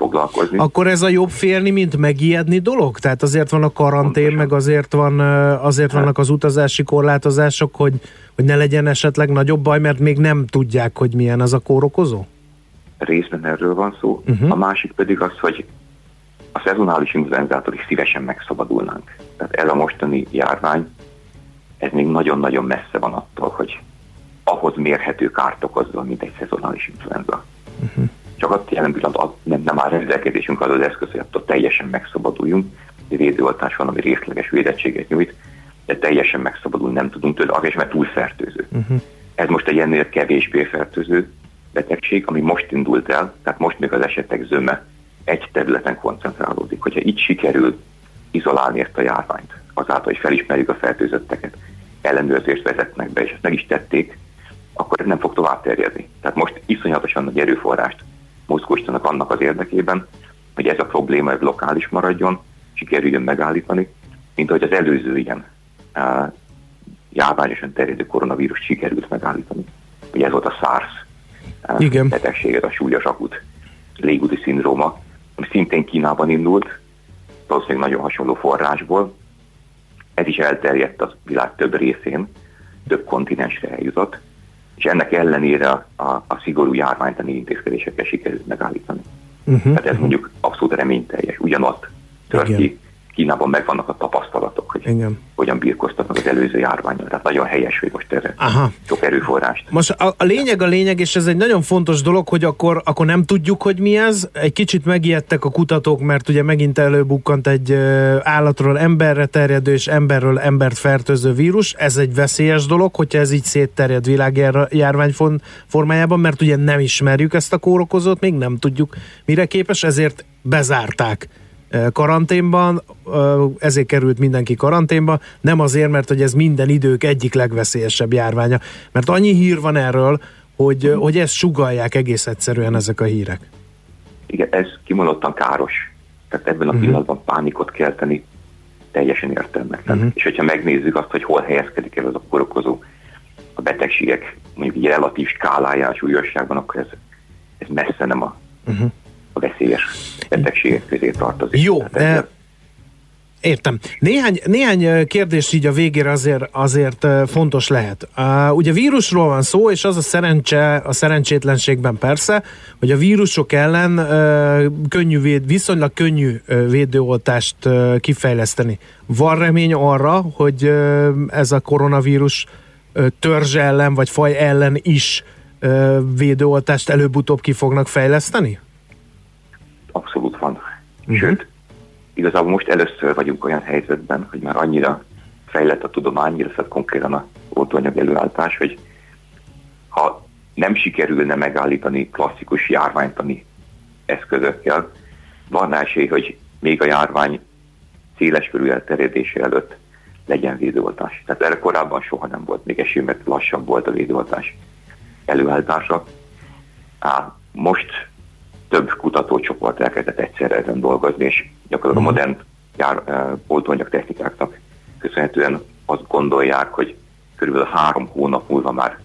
foglalkozni. Akkor ez a jobb félni, mint megijedni dolog? Tehát azért van a karantén, meg azért, van, azért vannak az utazási korlátozások, hogy, hogy ne legyen esetleg nagyobb baj, mert még nem tudják, hogy milyen az a kórokozó? részben erről van szó, uh-huh. a másik pedig az, hogy a szezonális influenzától is szívesen megszabadulnánk. Tehát ez a mostani járvány, ez még nagyon-nagyon messze van attól, hogy ahhoz mérhető kárt okozzon, mint egy szezonális influenza. Uh-huh. Csak ott jelen pillanatban nem, nem áll rendelkezésünk az az eszköz, hogy attól teljesen megszabaduljunk. Védőoltás van, ami részleges védettséget nyújt, de teljesen megszabadulni nem tudunk tőle, azért, mert túl fertőző. Uh-huh. Ez most egy ennél kevésbé fertőző betegség, ami most indult el, tehát most még az esetek zöme egy területen koncentrálódik. Hogyha így sikerül izolálni ezt a járványt, azáltal, hogy felismerjük a fertőzötteket, ellenőrzést vezetnek be, és ezt meg is tették, akkor ez nem fog tovább terjedni. Tehát most iszonyatosan nagy erőforrást mozgósítanak annak az érdekében, hogy ez a probléma ez lokális maradjon, sikerüljön megállítani, mint ahogy az előző ilyen uh, járványosan terjedő koronavírus sikerült megállítani. Ugye ez volt a SARS uh, Igen. betegség, ez a súlyos akut légúti szindróma, ami szintén Kínában indult, valószínűleg nagyon hasonló forrásból. Ez is elterjedt a világ több részén, több kontinensre eljutott, és ennek ellenére a, a, a szigorú járványtani intézkedésekkel sikerült megállítani. Uh-huh. Tehát ez mondjuk abszolút reményteljes. Ugyanott tört ki, Kínában megvannak a tapasztalatok, hogy Igen. hogyan birkoztatnak az előző járványon. Tehát nagyon helyes, hogy most erre Aha. sok erőforrást. Most a, a lényeg a lényeg, és ez egy nagyon fontos dolog, hogy akkor, akkor nem tudjuk, hogy mi ez. Egy kicsit megijedtek a kutatók, mert ugye megint előbukkant egy állatról emberre terjedő és emberről embert fertőző vírus. Ez egy veszélyes dolog, hogyha ez így szétterjed világjárvány formájában, mert ugye nem ismerjük ezt a kórokozót, még nem tudjuk mire képes, ezért bezárták karanténban, ö, ezért került mindenki karanténba, nem azért, mert hogy ez minden idők egyik legveszélyesebb járványa, mert annyi hír van erről, hogy, ö, hogy ezt sugalják egész egyszerűen ezek a hírek. Igen, ez kimondottan káros. Tehát ebben a pillanatban pánikot kelteni teljesen értelmetlen. Mhm. És hogyha megnézzük azt, hogy hol helyezkedik el az a korokozó a betegségek mondjuk egy relatív skáláján, súlyosságban, akkor ez, ez messze nem a, Uh-huh. Veszélyes betegségek közé tartozik. Jó, ezzel- Értem. Néhány, néhány kérdés így a végére azért, azért fontos lehet. Uh, ugye vírusról van szó, és az a szerencse, a szerencsétlenségben persze, hogy a vírusok ellen uh, könnyű véd, viszonylag könnyű védőoltást uh, kifejleszteni. Van remény arra, hogy uh, ez a koronavírus uh, törzs ellen, vagy faj ellen is uh, védőoltást előbb-utóbb ki fognak fejleszteni? Abszolút van. Sőt, igazából most először vagyunk olyan helyzetben, hogy már annyira fejlett a tudomány, illetve konkrétan a oltóanyag előállítás, hogy ha nem sikerülne megállítani klasszikus járványtani eszközökkel, van esély, hogy még a járvány széles körű elterjedése előtt legyen védőoltás. Tehát erre korábban soha nem volt még esély, mert lassabb volt a védőoltás előállítása. Á, most több kutatócsoport elkezdett egyszerre ezen dolgozni, és gyakorlatilag a modern jár, oltóanyag technikáknak köszönhetően azt gondolják, hogy körülbelül három hónap múlva már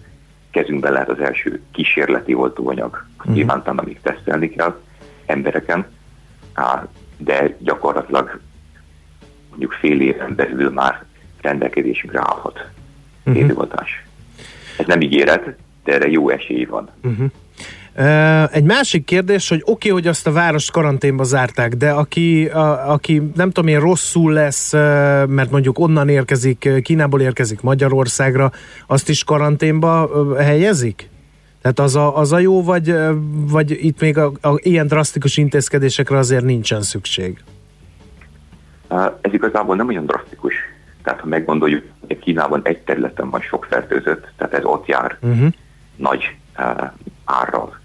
kezünkben lehet az első kísérleti oltóanyag. Mhm. Nyilván utána még tesztelni kell embereken, de gyakorlatilag mondjuk fél éven belül már rendelkezésünkre állhat Mhm. védőoltás. Ez nem ígéret, de erre jó esély van. Uh-huh. Egy másik kérdés, hogy oké, okay, hogy azt a várost karanténba zárták, de aki, a, aki nem tudom én rosszul lesz, mert mondjuk onnan érkezik, Kínából érkezik Magyarországra, azt is karanténba helyezik? Tehát az a, az a jó, vagy, vagy itt még a, a, ilyen drasztikus intézkedésekre azért nincsen szükség? Ez igazából nem olyan drasztikus. Tehát ha meggondoljuk, hogy Kínában egy területen van sok fertőzött, tehát ez ott jár Uh-huh. nagy uh, árral.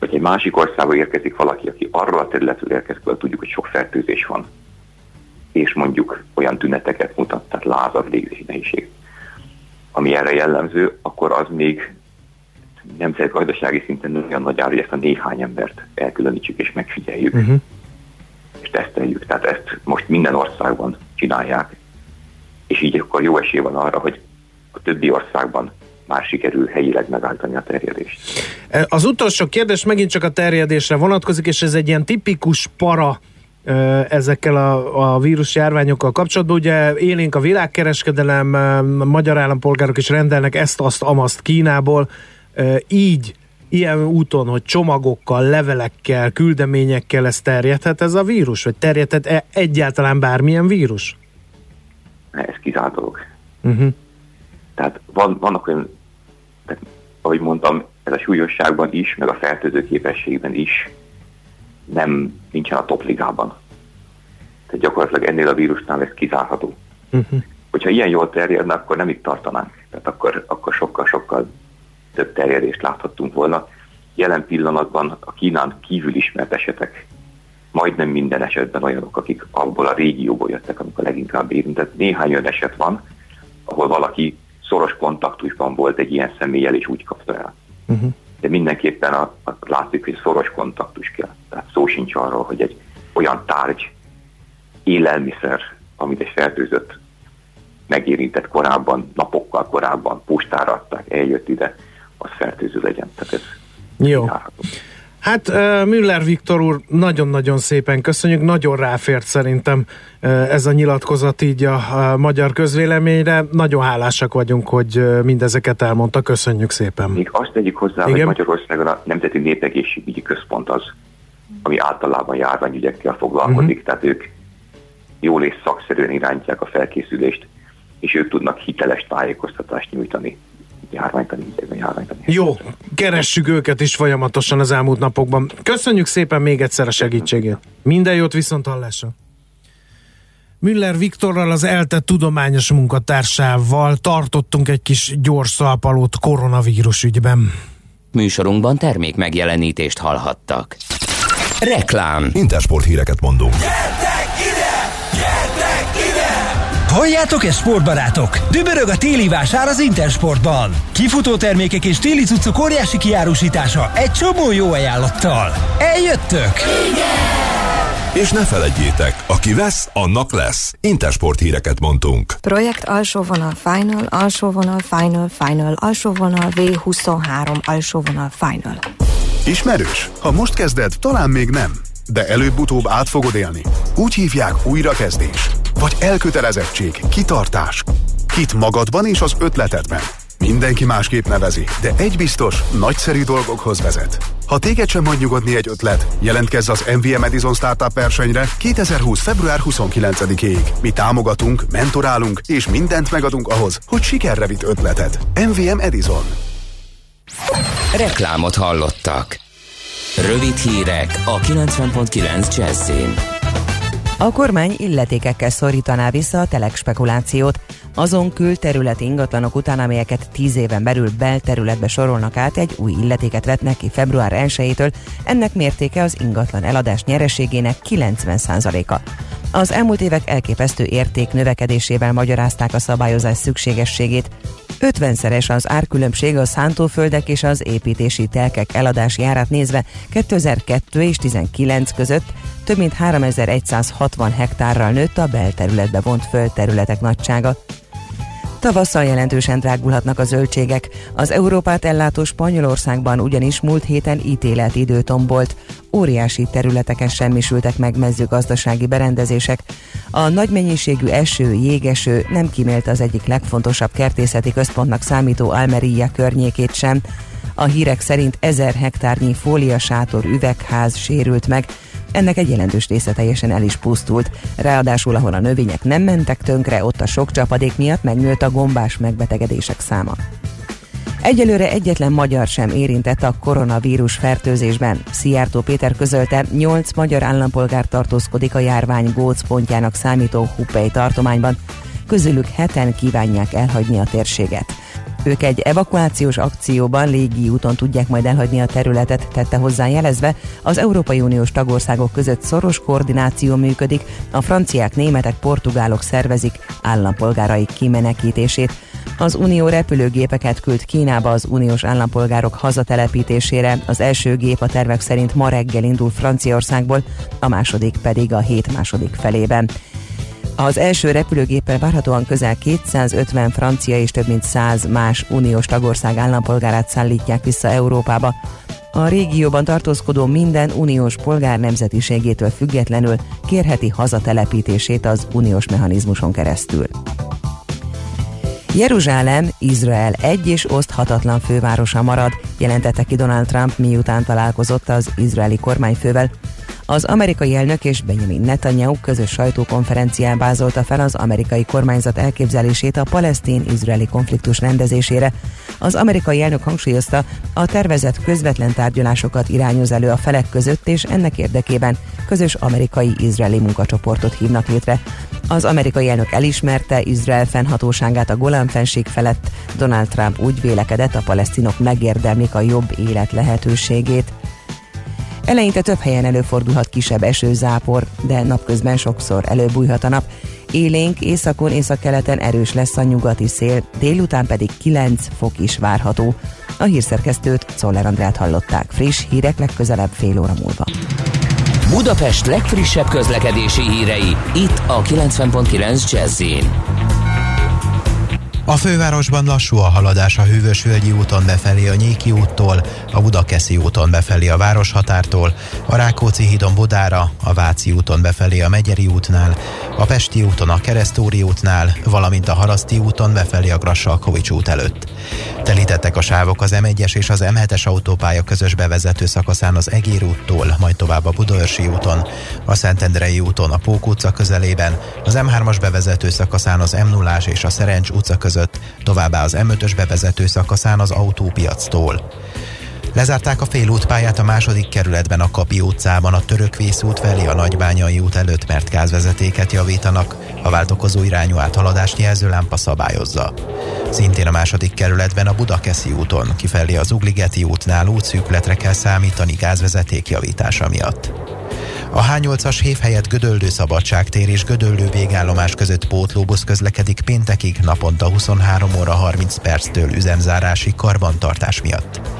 Vagy egy másik országba érkezik valaki, aki arról a területről érkezik, ahol tudjuk, hogy sok fertőzés van, és mondjuk olyan tüneteket mutat, tehát lázad légzési nehézség, ami erre jellemző, akkor az még nemzetgazdasági szinten olyan nagy ár, hogy ezt a néhány embert elkülönítsük és megfigyeljük Uh-huh. és teszteljük. Tehát ezt most minden országban csinálják, és így akkor jó esély van arra, hogy a többi országban már sikerül helyileg megállítani a terjedést. Az utolsó kérdés megint csak a terjedésre vonatkozik, és ez egy ilyen tipikus para ö, ezekkel a, a vírusjárványokkal kapcsolatban. Ugye élénk a világkereskedelem, ö, a magyar állampolgárok is rendelnek ezt, azt, amaszt Kínából. Így, ilyen úton, hogy csomagokkal, levelekkel, küldeményekkel ez terjedhet ez a vírus? Vagy terjedhet -e egyáltalán bármilyen vírus? Ez kizárt dolog. Uh-huh. Tehát van, vannak olyan, tehát, ahogy mondtam, ez a súlyosságban is, meg a fertőző képességben is nem nincsen a topligában. Tehát gyakorlatilag ennél a vírusnál ez kizárható. Uh-huh. Hogyha ilyen jól terjedne, akkor nem itt tartanánk. Tehát akkor, akkor sokkal-sokkal több terjedést láthattunk volna. Jelen pillanatban a Kínán kívül ismert esetek majdnem minden esetben olyanok, akik abból a régióból jöttek, amikor leginkább érintett. Néhány olyan eset van, ahol valaki szoros kontaktusban volt egy ilyen személlyel, és úgy kapta el. Uh-huh. De mindenképpen a, a, látszik, hogy szoros kontaktus kell. Tehát szó sincs arról, hogy egy olyan tárgy, élelmiszer, amit egy fertőzött megérintett korábban, napokkal korábban, postára adták, eljött ide, az fertőző legyen. Tehát ez Jó. Hát Müller Viktor úr, nagyon-nagyon szépen köszönjük, nagyon ráfért szerintem ez a nyilatkozat így a, magyar közvéleményre. Nagyon hálásak vagyunk, hogy mindezeket elmondta, köszönjük szépen. Még azt tegyük hozzá, Igen? hogy Magyarországon a Nemzeti Népegészségügyi Központ az, ami általában járványügyekkel foglalkozik, uh-huh. tehát ők jól és szakszerűen irányítják a felkészülést, és ők tudnak hiteles tájékoztatást nyújtani járványtani ügyekben, járványtani. Jó, keressük őket is folyamatosan az elmúlt napokban. Köszönjük szépen még egyszer a segítségét. Minden jót viszont hallásra. Müller Viktorral, az ELTE tudományos munkatársával tartottunk egy kis gyors szalpalót koronavírus ügyben. Műsorunkban termék megjelenítést hallhattak. Reklám. Intersport híreket mondunk. Halljátok ezt, sportbarátok? Dübörög a téli vásár az Intersportban. Kifutó termékek és téli cuccok óriási kiárusítása egy csomó jó ajánlattal. Eljöttök? És ne felejtjétek, aki vesz, annak lesz. Intersport híreket mondtunk. Projekt alsó vonal final, alsó vonal final, final, alsó vonal V23, alsó vonal final. Ismerős? Ha most kezded, talán még nem. De előbb-utóbb át fogod élni. Úgy hívják újrakezdés. Vagy elkötelezettség, kitartás? Hit magadban és az ötletedben. Mindenki másképp nevezi, de egy biztos, nagyszerű dolgokhoz vezet. Ha téged sem hagy nyugodni egy ötlet, jelentkezz az MVM Edison Startup versenyre 2020. február 29-ig. Mi támogatunk, mentorálunk és mindent megadunk ahhoz, hogy sikerre vitt ötleted. MVM Edison. Reklámot hallottak. Rövid hírek a 90.9 Jazzin. A kormány illetékekkel szorítaná vissza a telek spekulációt. Azon külterületi ingatlanok után, amelyeket 10 éven belül belterületbe sorolnak át, egy új illetéket vetnek ki február 1-től. Ennek mértéke az ingatlan eladás nyereségének 90%-a. Az elmúlt évek elképesztő érték növekedésével magyarázták a szabályozás szükségességét. 50-szeres az árkülönbség a szántóföldek és az építési telkek eladási árát nézve 2002 és 19 között több mint 3160 hektárral nőtt a belterületbe vont földterületek nagysága. Tavasszal jelentősen drágulhatnak a zöldségek. Az Európát ellátó Spanyolországban ugyanis múlt héten ítéletidő tombolt. Óriási területeken semmisültek meg mezőgazdasági berendezések. A nagy mennyiségű eső, jégeső nem kímélt az egyik legfontosabb kertészeti központnak számító Almeria környékét sem. A hírek szerint ezer hektárnyi fóliasátor üvegház sérült meg, ennek egy jelentős része teljesen el is pusztult. Ráadásul, ahol a növények nem mentek tönkre, ott a sok csapadék miatt megnőtt a gombás megbetegedések száma. Egyelőre egyetlen magyar sem érintett a koronavírus fertőzésben. Szijjártó Péter közölte, 8 magyar állampolgár tartózkodik a járvány gócpontjának számító Hupei tartományban. Közülük heten kívánják elhagyni a térséget. Ők egy evakuációs akcióban légi úton tudják majd elhagyni a területet, tette hozzá jelezve, az Európai Uniós tagországok között szoros koordináció működik, a franciák, németek, portugálok szervezik állampolgáraik kimenekítését. Az Unió repülőgépeket küld Kínába az uniós állampolgárok hazatelepítésére, az első gép a tervek szerint ma reggel indul Franciaországból, a második pedig a hét második felében. Az első repülőgéppel várhatóan közel 250 francia és több mint 100 más uniós tagország állampolgárát szállítják vissza Európába. A régióban tartózkodó minden uniós polgár nemzetiségétől függetlenül kérheti hazatelepítését az uniós mechanizmuson keresztül. Jeruzsálem, Izrael egy és oszthatatlan fővárosa marad, jelentette ki Donald Trump miután találkozott az izraeli kormányfővel. Az amerikai elnök és Benjamin Netanyahu közös sajtókonferencián vázolta fel az amerikai kormányzat elképzelését a palesztin-izraeli konfliktus rendezésére. Az amerikai elnök hangsúlyozta, a tervezett közvetlen tárgyalásokat irányoz elő a felek között, és ennek érdekében közös amerikai-izraeli munkacsoportot hívnak létre. Az amerikai elnök elismerte Izrael fennhatóságát a Golán fenség felett. Donald Trump úgy vélekedett, a palesztinok megérdemlik a jobb élet lehetőségét. Eleinte több helyen előfordulhat kisebb esőzápor, de napközben sokszor előbújhat a nap. Élénk északon, északkeleten erős lesz a nyugati szél, délután pedig 9 fok is várható. A hírszerkesztőt Czoller Andrát hallották. Friss hírek legközelebb fél óra múlva. Budapest legfrissebb közlekedési hírei, itt a 90.9 jazz a fővárosban lassú a haladás a Hűvösvölgyi úton befelé a Nyéki úttól, a Budakeszi úton befelé a Városhatártól, a Rákóczi hídon Budára, a Váci úton befelé a Megyeri útnál, a Pesti úton a Keresztóri útnál, valamint a Haraszti úton befelé a Grassalkovics út előtt. Telítettek a sávok az M1-es és az M7-es autópálya közös bevezető szakaszán az Egér úttól, majd tovább a Budaörsi úton, a Szentendrei úton a Pók utca közelében, az M3-as bevezető szakaszán az m 0 és a Szerencs utca között között, továbbá az M5-ös bevezető szakaszán az autópiactól. Lezárták a félútpályát a második kerületben a Kapi utcában a Törökvész út felé a Nagybányai út előtt, mert gázvezetéket javítanak, a váltokozó irányú áthaladást jelző lámpa szabályozza. Szintén a második kerületben a Budakeszi úton, kifelé az Ugligeti útnál útszűkletre kell számítani gázvezeték javítása miatt. A H8-as hév helyett Gödöllő Szabadságtér és Gödöllő végállomás között pótlóbusz közlekedik péntekig naponta 23 óra 30 perctől üzemzárási karbantartás miatt.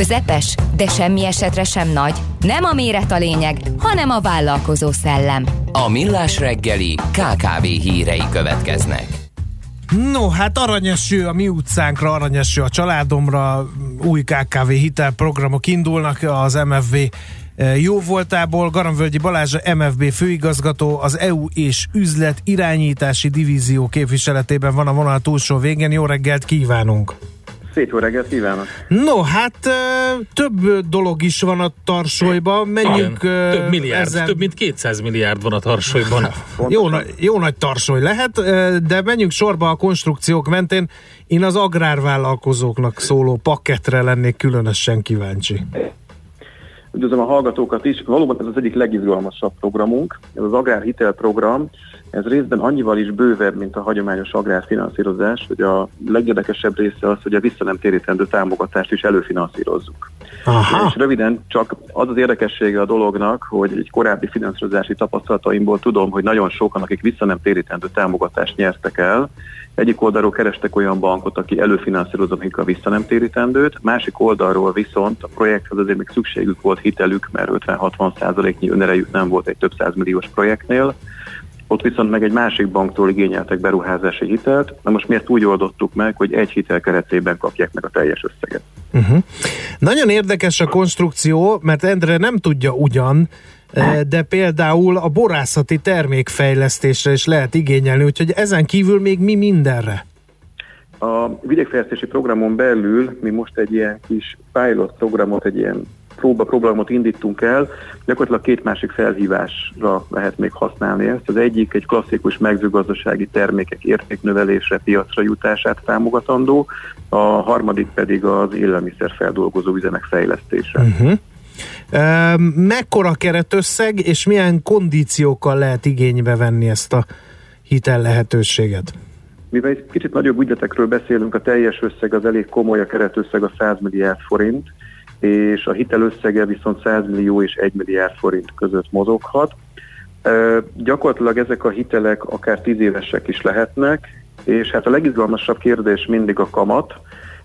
Közepes, de semmi esetre sem nagy. Nem a méret a lényeg, hanem a vállalkozó szellem. A Millás reggeli KKV hírei következnek. No, hát aranyeső a mi utcánkra, aranyeső a családomra, új KKV hitelprogramok indulnak az MFV eh, jó voltából. Garamvölgyi Balázs, a MFB főigazgató, az EU és üzlet irányítási divízió képviseletében van a vonal túlsó végén. Jó reggelt kívánunk! Szép jó reggelt kívánok! No, hát több dolog is van a tarsolyban, menjünk Igen, több milliárd, ezen- több mint 200 milliárd van a tarsolyban. Jó, jó nagy tarsoly lehet, de menjünk sorba a konstrukciók mentén. Én az agrárvállalkozóknak szóló pakketre lennék különösen kíváncsi. Üdvözlöm a hallgatókat is. Valóban ez az egyik legizgalmasabb programunk. Ez az agrárhitelprogram. Ez részben annyival is bővebb, mint a hagyományos agrárfinanszírozás, hogy a legérdekesebb része az, hogy a vissza nem térítendő támogatást is előfinanszírozzuk. Aha. És röviden csak az az érdekessége a dolognak, hogy egy korábbi finanszírozási tapasztalataimból tudom, hogy nagyon sokan, akik vissza nem térítendő támogatást nyertek el, egyik oldalról kerestek olyan bankot, aki előfinanszírozza nekik a vissza nem térítendőt, másik oldalról viszont a projekthez azért még szükségük volt hitelük, mert 50-60 százaléknyi önerejük nem volt egy több százmilliós projektnél, ott viszont meg egy másik banktól igényeltek beruházási hitelt, na most miért úgy oldottuk meg, hogy egy hitel keretében kapják meg a teljes összeget. Uh-huh. Nagyon érdekes a konstrukció, mert Endre nem tudja ugyan, de például a borászati termékfejlesztésre is lehet igényelni, úgyhogy ezen kívül még mi mindenre? A vidékfejlesztési programon belül mi most egy ilyen kis pilot programot, egy ilyen próba programot indítunk el, gyakorlatilag két másik felhívásra lehet még használni ezt. Az egyik egy klasszikus mezőgazdasági termékek értéknövelésre, piacra jutását támogatandó, a harmadik pedig az élelmiszerfeldolgozó üzemek fejlesztése. Uh-huh. Mekkora keretösszeg, és milyen kondíciókkal lehet igénybe venni ezt a hitel lehetőséget? Mivel egy kicsit nagyobb ügyletekről beszélünk, a teljes összeg az elég komoly, a keretösszeg a 100 milliárd forint, és a hitelösszege viszont 100 millió és 1 milliárd forint között mozoghat. Gyakorlatilag ezek a hitelek akár 10 évesek is lehetnek, és hát a legizgalmasabb kérdés mindig a kamat.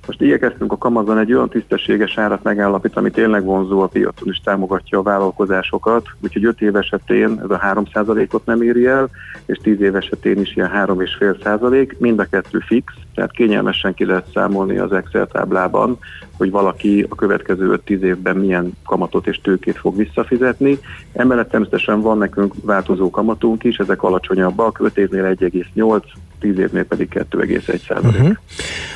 Most igyekeztünk a kamatban egy olyan tisztességes árat megállapítani, ami tényleg vonzó a piacon és támogatja a vállalkozásokat, úgyhogy 5 év esetén ez a 3%-ot nem éri el, és 10 év esetén is ilyen 3,5%, mind a kettő fix, tehát kényelmesen ki lehet számolni az Excel táblában, hogy valaki a következő 5-10 évben milyen kamatot és tőkét fog visszafizetni. Emellett természetesen van nekünk változó kamatunk is, ezek alacsonyabbak, 5 évnél 1,8, 10 évnél pedig 2,1 Uh-huh.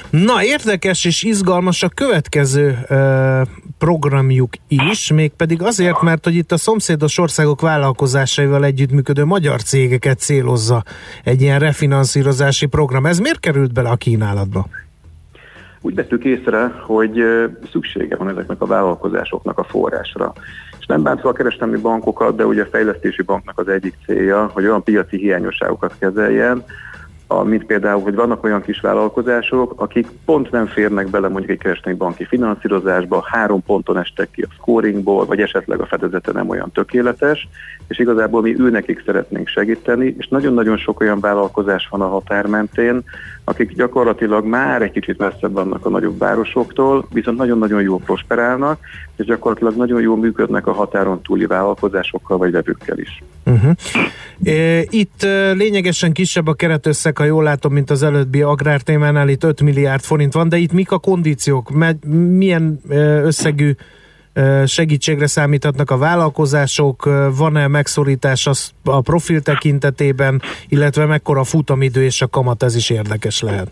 Na, érdekes és izgalmas a következő uh, programjuk is, mégpedig azért, mert hogy itt a szomszédos országok vállalkozásaival együttműködő magyar cégeket célozza egy ilyen refinanszírozási program. Ez miért került bele a kínálatba? Úgy vettük észre, hogy szüksége van ezeknek a vállalkozásoknak a forrásra. És nem bántva a kereskedelmi bankokat, de ugye a fejlesztési banknak az egyik célja, hogy olyan piaci hiányosságokat kezeljen, a, mint például, hogy vannak olyan kis vállalkozások, akik pont nem férnek bele mondjuk egy kereskedelmi banki finanszírozásba, három ponton estek ki a scoringból, vagy esetleg a fedezete nem olyan tökéletes, és igazából mi őnekik szeretnénk segíteni, és nagyon-nagyon sok olyan vállalkozás van a határ mentén, akik gyakorlatilag már egy kicsit messzebb vannak a nagyobb városoktól, viszont nagyon-nagyon jól prosperálnak, és gyakorlatilag nagyon jól működnek a határon túli vállalkozásokkal vagy vevőkkel is. Uh-huh. Itt lényegesen kisebb a keretösszeg, ha jól látom, mint az előbbi agrártémánál, itt 5 milliárd forint van, de itt mik a kondíciók? Milyen összegű segítségre számíthatnak a vállalkozások, van-e megszorítás a profil tekintetében, illetve mekkora futamidő és a kamat, ez is érdekes lehet.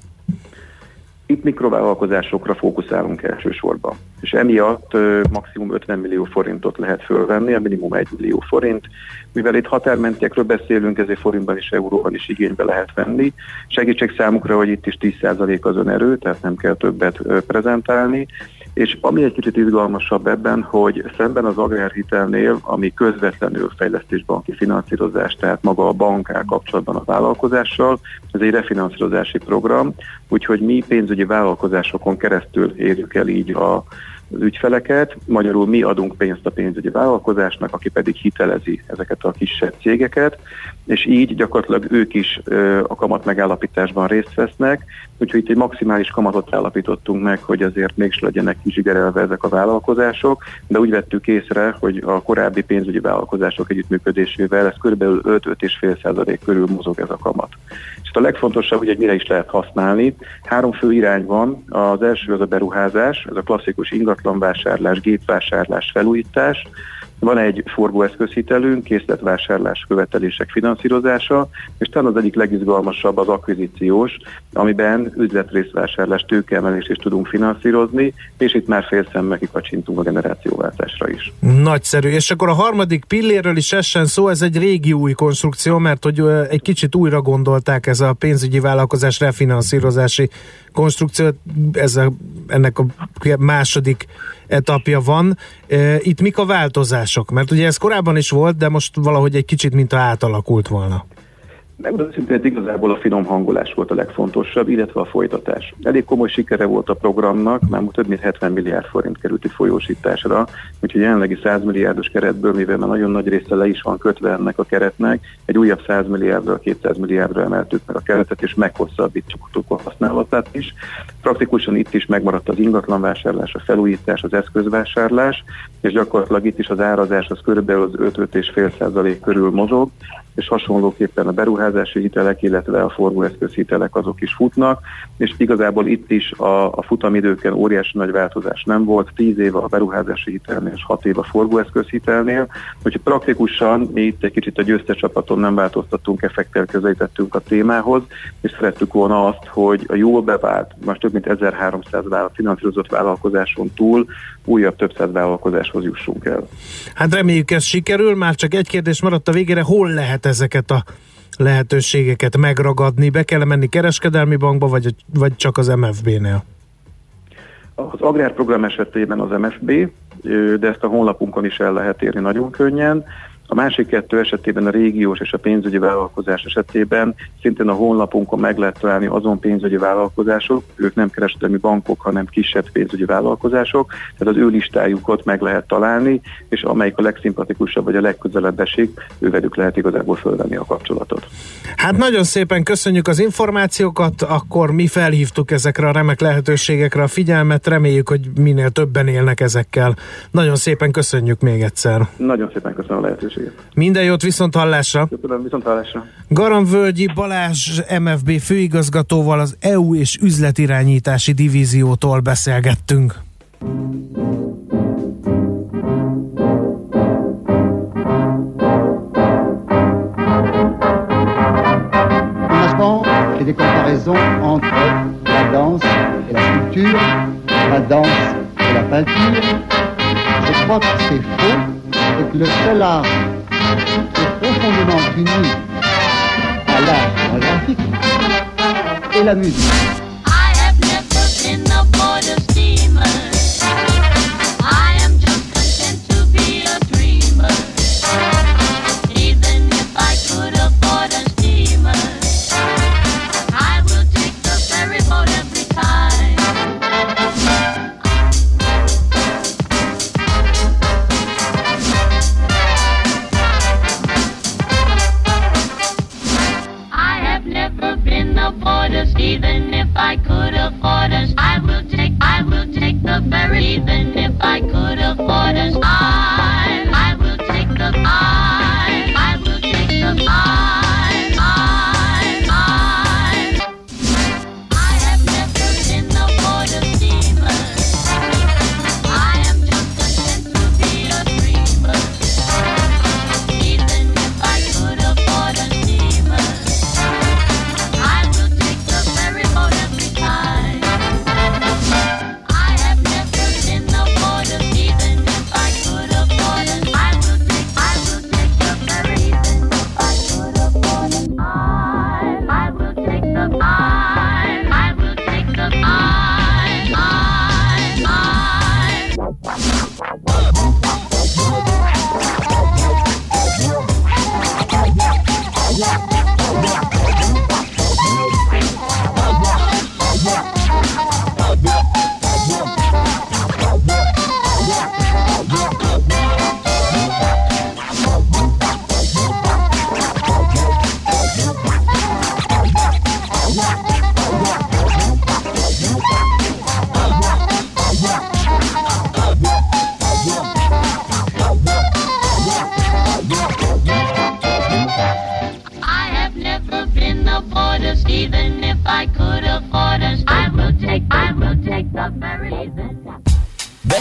Itt mikrovállalkozásokra fókuszálunk elsősorban, és emiatt ö, maximum 50 millió forintot lehet fölvenni, a minimum 1 millió forint. Mivel itt határmentiekről beszélünk, ezért forintban és euróban is igénybe lehet venni. Segítség számukra, hogy itt is 10% az önerő, tehát nem kell többet ö, prezentálni. És ami egy kicsit izgalmasabb ebben, hogy szemben az agrárhitelnél, ami közvetlenül fejlesztésbanki finanszírozás, tehát maga a bank áll kapcsolatban a vállalkozással, ez egy refinanszírozási program, úgyhogy mi pénzügyi vállalkozásokon keresztül érjük el így a az ügyfeleket, magyarul mi adunk pénzt a pénzügyi vállalkozásnak, aki pedig hitelezi ezeket a kisebb cégeket, és így gyakorlatilag ők is a kamat megállapításban részt vesznek, úgyhogy itt egy maximális kamatot állapítottunk meg, hogy azért mégis legyenek kizsigerelve ezek a vállalkozások, de úgy vettük észre, hogy a korábbi pénzügyi vállalkozások együttműködésével ez kb. 5-5,5% körül mozog ez a kamat. És a legfontosabb, hogy mire is lehet használni. Három fő irány van. Az első az a beruházás, ez a klasszikus ingatlanvásárlás, gépvásárlás, felújítás. Van egy forgóeszközhitelünk, készletvásárlás követelések finanszírozása, és talán az egyik legizgalmasabb az akvizíciós, amiben üzletrészvásárlás, tőkeemelést is tudunk finanszírozni, és itt már fél szemmel kikacsintunk a generációváltásra is. Nagyszerű. És akkor a harmadik pillérről is essen szó, ez egy régi új konstrukció, mert hogy egy kicsit újra gondolták ez a pénzügyi vállalkozás refinanszírozási konstrukciót, ez a, ennek a második etapja van. E, Itt mik a változások? Mert ugye ez korábban is volt, de most valahogy egy kicsit mintha átalakult volna. Megmondom őszintén, igazából a finom hangolás volt a legfontosabb, illetve a folytatás. Elég komoly sikere volt a programnak, már több mint 70 milliárd forint került folyósításra, úgyhogy jelenlegi 100 milliárdos keretből, mivel már nagyon nagy része le is van kötve ennek a keretnek, egy újabb 100 milliárdra, 200 milliárdra emeltük meg a keretet, és meghosszabbítottuk a használatát is. Praktikusan itt is megmaradt az ingatlanvásárlás, a felújítás, az eszközvásárlás, és gyakorlatilag itt is az árazás az körülbelül az 5-5,5% körül mozog, és hasonlóképpen a beruházási hitelek, illetve a forgóeszköz hitelek azok is futnak, és igazából itt is a, a futamidőken óriási nagy változás nem volt, 10 év a beruházási hitelnél és 6 év a forgóeszköz hitelnél, úgyhogy praktikusan mi itt egy kicsit a győztes csapaton nem változtattunk, effektel közelítettünk a témához, és szerettük volna azt, hogy a jól bevált, most több mint 1300 vállalat, finanszírozott vállalkozáson túl újabb több száz vállalkozáshoz jussunk el. Hát reméljük ez sikerül, már csak egy kérdés maradt a végére, hol lehet ezeket a lehetőségeket megragadni? Be kell menni kereskedelmi bankba, vagy, vagy csak az MFB-nél? Az agrárprogram esetében az MFB, de ezt a honlapunkon is el lehet érni nagyon könnyen. A másik kettő esetében a régiós és a pénzügyi vállalkozás esetében szintén a honlapunkon meg lehet találni azon pénzügyi vállalkozások, ők nem kereskedelmi bankok, hanem kisebb pénzügyi vállalkozások, tehát az ő listájukat meg lehet találni, és amelyik a legszimpatikusabb vagy a legközelebb esik, ővelük lehet igazából fölvenni a kapcsolatot. Hát nagyon szépen köszönjük az információkat, akkor mi felhívtuk ezekre a remek lehetőségekre a figyelmet, reméljük, hogy minél többen élnek ezekkel. Nagyon szépen köszönjük még egyszer. Nagyon szépen köszönöm a lehetőséget. Minden jót viszont hallásra! Köszönöm, viszont hallásra! Garamvölgyi Balázs MFB főigazgatóval az EU és üzletirányítási divíziótól beszélgettünk. J'ai des comparaisons entre la danse et la sculpture, la danse et la peinture. Je crois que c'est faux et le seul art est profondément uni à l'art graphique est la musique. orders. I will take, I will take the ferry even if I could afford us. I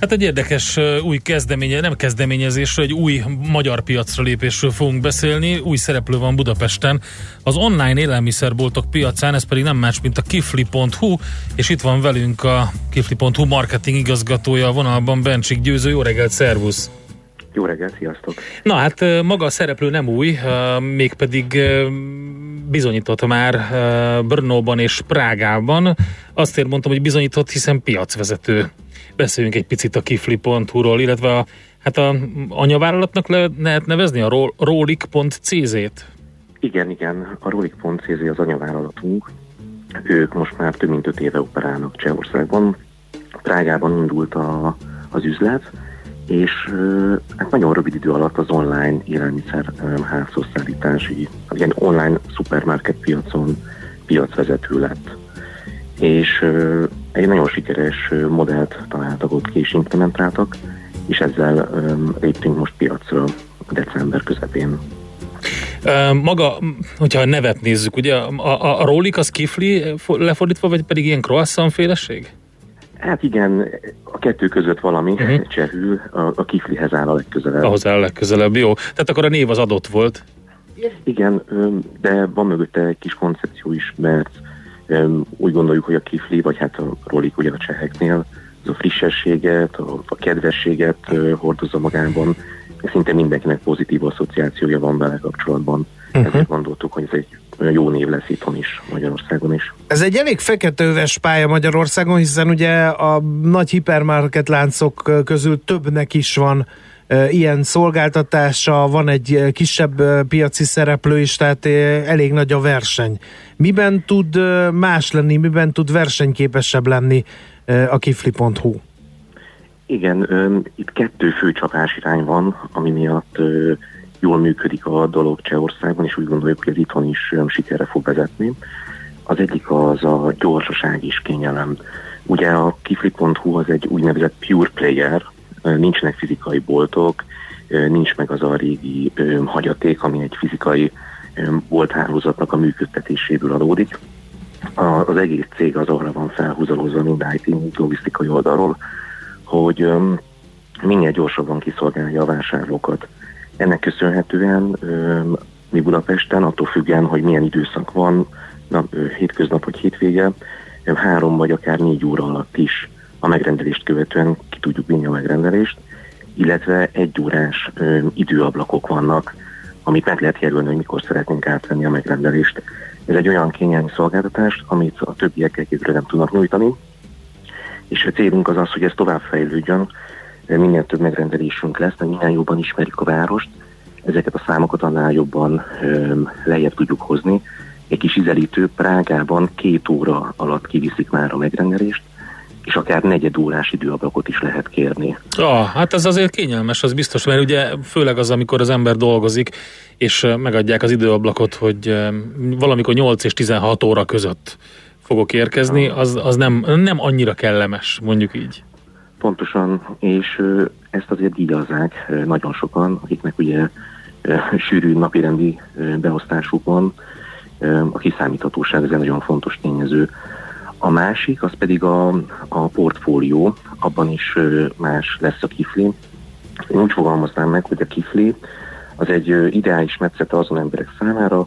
Hát egy érdekes új kezdeménye, nem kezdeményezésről, egy új magyar piacra lépésről fogunk beszélni. Új szereplő van Budapesten az online élelmiszerboltok piacán, ez pedig nem más, mint a kifli.hu, és itt van velünk a kifli.hu marketing igazgatója a vonalban, Bencsik Győző. Jó reggelt, szervusz! Jó reggelt, sziasztok! Na hát maga a szereplő nem új, mégpedig bizonyított már Brnóban és Prágában. Azt mondtam, hogy bizonyított, hiszen piacvezető. Beszéljünk egy picit a kifli.hu-ról, illetve a, hát a anyavállalatnak le, lehet nevezni a ro- rolik.cz-t. Igen, igen, a Rolik.cz az anyavállalatunk. Ők most már több mint öt éve operálnak Csehországban. Prágában indult a, az üzlet, és hát nagyon rövid idő alatt az online élelmiszer ö, házhoz szállítási, az ilyen online szupermarket piacon piacvezető lett. És egy nagyon sikeres modellt találtak ott ki és implementáltak, és ezzel léptünk most piacra december közepén. Maga, hogyha a nevet nézzük, ugye a, a, a rolik az kifli fo- lefordítva, vagy pedig ilyen croissant féleség? Hát igen, a kettő között valami uh-huh. csehül, a, a kiflihez áll a legközelebb. Ahhoz áll legközelebb, jó. Tehát akkor a név az adott volt. Igen, de van mögötte egy kis koncepció is, mert úgy gondoljuk, hogy a kifli, vagy hát a rolik ugye a cseheknél, az a frissességet, a, a kedvességet hordozza magában, szinte mindenkinek pozitív asszociációja van vele kapcsolatban. Uh-huh. Ezért gondoltuk, hogy ez egy olyan jó név lesz itthon is, Magyarországon is. Ez egy elég feketőves pálya Magyarországon, hiszen ugye a nagy hipermarket láncok közül többnek is van ilyen szolgáltatása, van egy kisebb piaci szereplő is, tehát elég nagy a verseny. Miben tud más lenni, miben tud versenyképesebb lenni a kifli.hu? Igen, itt kettő fő csapásirány van, ami miatt jól működik a dolog Csehországban, és úgy gondoljuk, hogy itthon is sikerre fog vezetni. Az egyik az a gyorsaság és kényelem. Ugye a kifli.hu az egy úgynevezett pure player, nincsenek fizikai boltok, nincs meg az a régi hagyaték, ami egy fizikai bolthálózatnak a működtetéséből adódik. Az egész cég az arra van felhúzalozva mind IT, logisztikai oldalról, hogy minél gyorsabban kiszolgálja a vásárlókat. Ennek köszönhetően mi Budapesten, attól függően, hogy milyen időszak van, nap, ö, hétköznap vagy hétvége, három vagy akár négy óra alatt is a megrendelést követően tudjuk vinni a megrendelést, illetve egy órás öm, időablakok vannak, amit meg lehet jelölni, hogy mikor szeretnénk átvenni a megrendelést. Ez egy olyan kényelmi szolgáltatás, amit a többiek egyébként nem tudnak nyújtani, és a célunk az az, hogy ez tovább fejlődjön, minél több megrendelésünk lesz, mert minél jobban ismerjük a várost, ezeket a számokat annál jobban öm, lejjebb tudjuk hozni. Egy kis ízelítő Prágában két óra alatt kiviszik már a megrendelést, és akár negyed órás időablakot is lehet kérni. Ah, hát ez azért kényelmes, az biztos, mert ugye főleg az, amikor az ember dolgozik, és megadják az időablakot, hogy valamikor 8 és 16 óra között fogok érkezni, az, az nem, nem annyira kellemes, mondjuk így. Pontosan, és ezt azért díjazzák nagyon sokan, akiknek ugye sűrű napirendi beosztásuk van, a kiszámíthatóság ez egy nagyon fontos tényező. A másik, az pedig a, a portfólió, abban is más lesz a kifli. Én úgy fogalmaznám meg, hogy a kifli az egy ideális metszete azon emberek számára,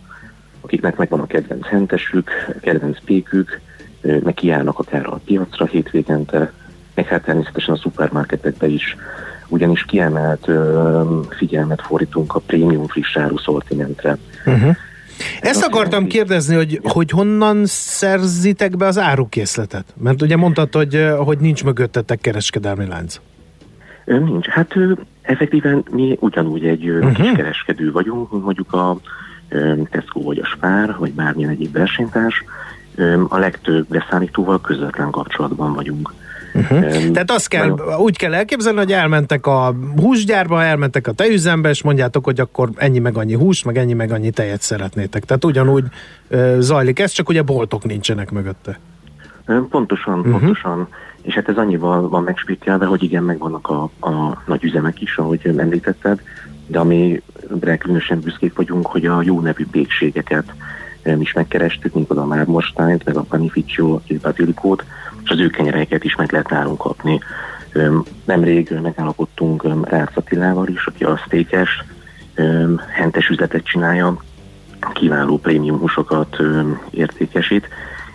akiknek megvan a kedvenc hentesük, a kedvenc pékük, meg kiállnak akár a piacra hétvégente, meg hát természetesen a szupermarketekbe is ugyanis kiemelt figyelmet fordítunk a prémium friss áru szortimentre. Uh-huh. Ezt akartam kérdezni, hogy, hogy honnan szerzitek be az árukészletet? Mert ugye mondtad, hogy, hogy nincs mögöttetek kereskedelmi lánc. Nincs. Hát effektíven mi ugyanúgy egy uh-huh. Mhm. kiskereskedő vagyunk, mint mondjuk a Tesco vagy a Spár, vagy bármilyen egyéb versenytárs. A legtöbb beszállítóval közvetlen kapcsolatban vagyunk. Uh-huh. Tehát azt kell, úgy kell elképzelni, hogy elmentek a húsgyárba, elmentek a tejüzembe, és mondjátok, hogy akkor ennyi meg annyi hús, meg ennyi meg annyi tejet szeretnétek. Tehát ugyanúgy ö, zajlik ez, csak ugye boltok nincsenek mögötte. Pontosan, uh-huh. pontosan. És hát ez annyival van megspittelve, hogy igen, megvannak a, a nagy üzemek is, ahogy említetted, de amire különösen büszkék vagyunk, hogy a jó nevű pékségeket em, is megkerestük, mint a már Mostányt, meg a Panificio, a Basilikót, és az ő kenyereket is meg lehet nálunk kapni. Nemrég megállapodtunk Rácz Attilával is, aki a sztékes, hentes üzletet csinálja, kiváló prémium húsokat értékesít,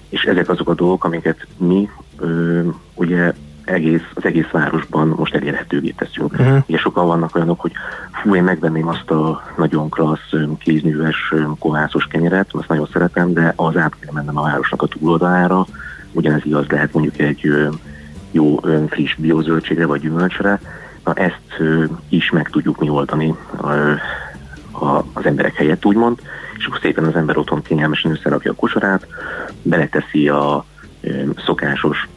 és ezek azok a dolgok, amiket mi ugye egész, az egész városban most elérhetővé teszünk. Mhm. Ugye sokan vannak olyanok, hogy fú, én megvenném azt a nagyon klassz kézműves kovászos kenyeret, azt nagyon szeretem, de az át kell mennem a városnak a túloldalára, ugyanez igaz lehet mondjuk egy jó friss biozöldségre vagy gyümölcsre, na ezt is meg tudjuk mi oldani az emberek helyett úgymond, és akkor szépen az ember otthon kényelmesen összerakja a kosarát, beleteszi a szokásos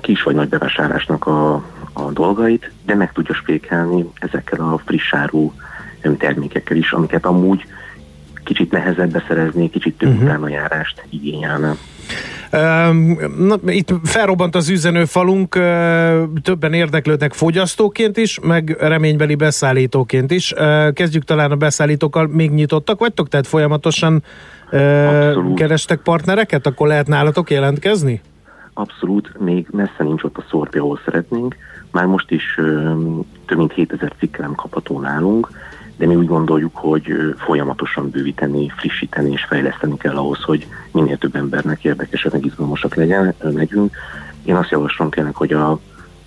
kis vagy nagy bevásárlásnak a, a dolgait, de meg tudja spékelni ezekkel a friss áru termékekkel is, amiket amúgy kicsit nehezebb beszerezni, kicsit több uh-huh. utánajárást igényelne. Na, itt felrobbant az üzenőfalunk, többen érdeklődnek fogyasztóként is, meg reménybeli beszállítóként is. Kezdjük talán a beszállítókkal, még nyitottak vagytok, tehát folyamatosan ö, kerestek partnereket, akkor lehet nálatok jelentkezni? Abszolút, még messze nincs ott a szorti, ahol szeretnénk. Már most is több mint 7000 cikkelem kapható nálunk, de mi úgy gondoljuk, hogy folyamatosan bővíteni, frissíteni és fejleszteni kell ahhoz, hogy minél több embernek érdekesek, meg izgalmasak legyen, legyünk. Én azt javaslom tényleg, hogy a,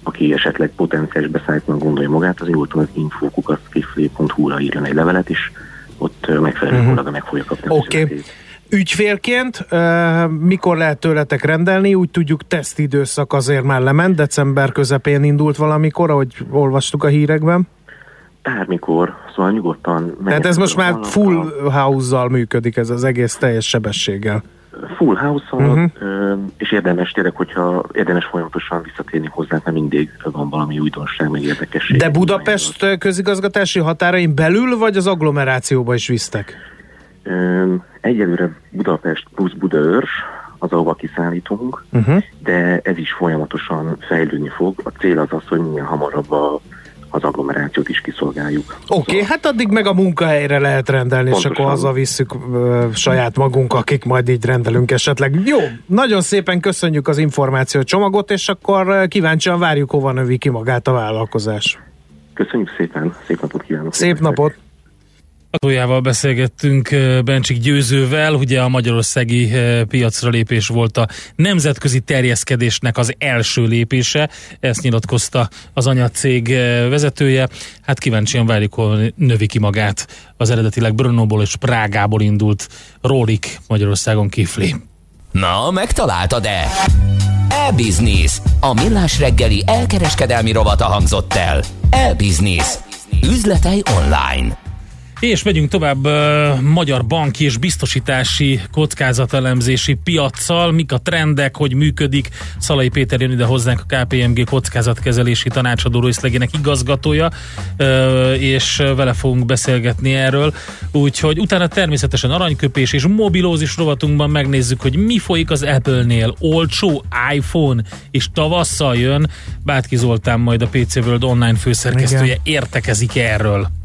aki esetleg potenciális beszállítónak gondolja magát, az jól az info.kiflé.hu-ra írjon egy levelet, és ott megfelelő Mhm. kollega meg fogja kapni. Okay. Ügyfélként uh, mikor lehet tőletek rendelni? Úgy tudjuk, tesztidőszak azért már lement, december közepén indult valamikor, ahogy olvastuk a hírekben. Bármikor, szóval nyugodtan Tehát ez most már full house-zal működik, ez az egész teljes sebességgel. full house Mhm. uh-huh. és érdemes tényleg, hogyha érdemes folyamatosan visszatérni hozzá, mert mindig van valami újdonság, meg érdekesség. De Budapest ö, közigazgatási határain belül, vagy az agglomerációba is visztek? Egyelőre Budapest plusz Budaörs, az, ahova kiszállítunk, Uh-huh. de ez is folyamatosan fejlődni fog. A cél az az, hogy minél hamarabb a, az agglomerációt is kiszolgáljuk. Oké, okay, hát addig meg a munkahelyre lehet rendelni, és Pontosan. akkor hazavisszük ö, saját magunk, akik majd így rendelünk esetleg. Jó, nagyon szépen köszönjük az információ csomagot, és akkor kíváncsian várjuk, hova növi ki magát a vállalkozás. Köszönjük szépen, szép napot kívánok! Szép napot! Hatójával beszélgettünk eh, Bencsik Győzővel, ugye a magyarországi eh, piacra lépés volt a nemzetközi terjeszkedésnek az első lépése, ezt nyilatkozta az anyacég eh, vezetője. Hát kíváncsian várjuk, hogy növi ki magát az eredetileg Brnóból és Prágából indult Rólik Magyarországon kifli. Na, megtaláltad-e? E-Business. A millás reggeli elkereskedelmi rovata hangzott el. E-Business. Üzletei online. És megyünk tovább uh, magyar banki és biztosítási kockázatelemzési piaccal, mik a trendek, hogy működik. Szalai Péter jön ide hozzánk a KPMG kockázatkezelési tanácsadó részlegének igazgatója, uh, és vele fogunk beszélgetni erről. Úgyhogy utána természetesen aranyköpés és mobilózis rovatunkban megnézzük, hogy mi folyik az Apple-nél. Olcsó iPhone, és tavasszal jön. Bátki Zoltán majd a PC World online főszerkesztője Igen. értekezik erről.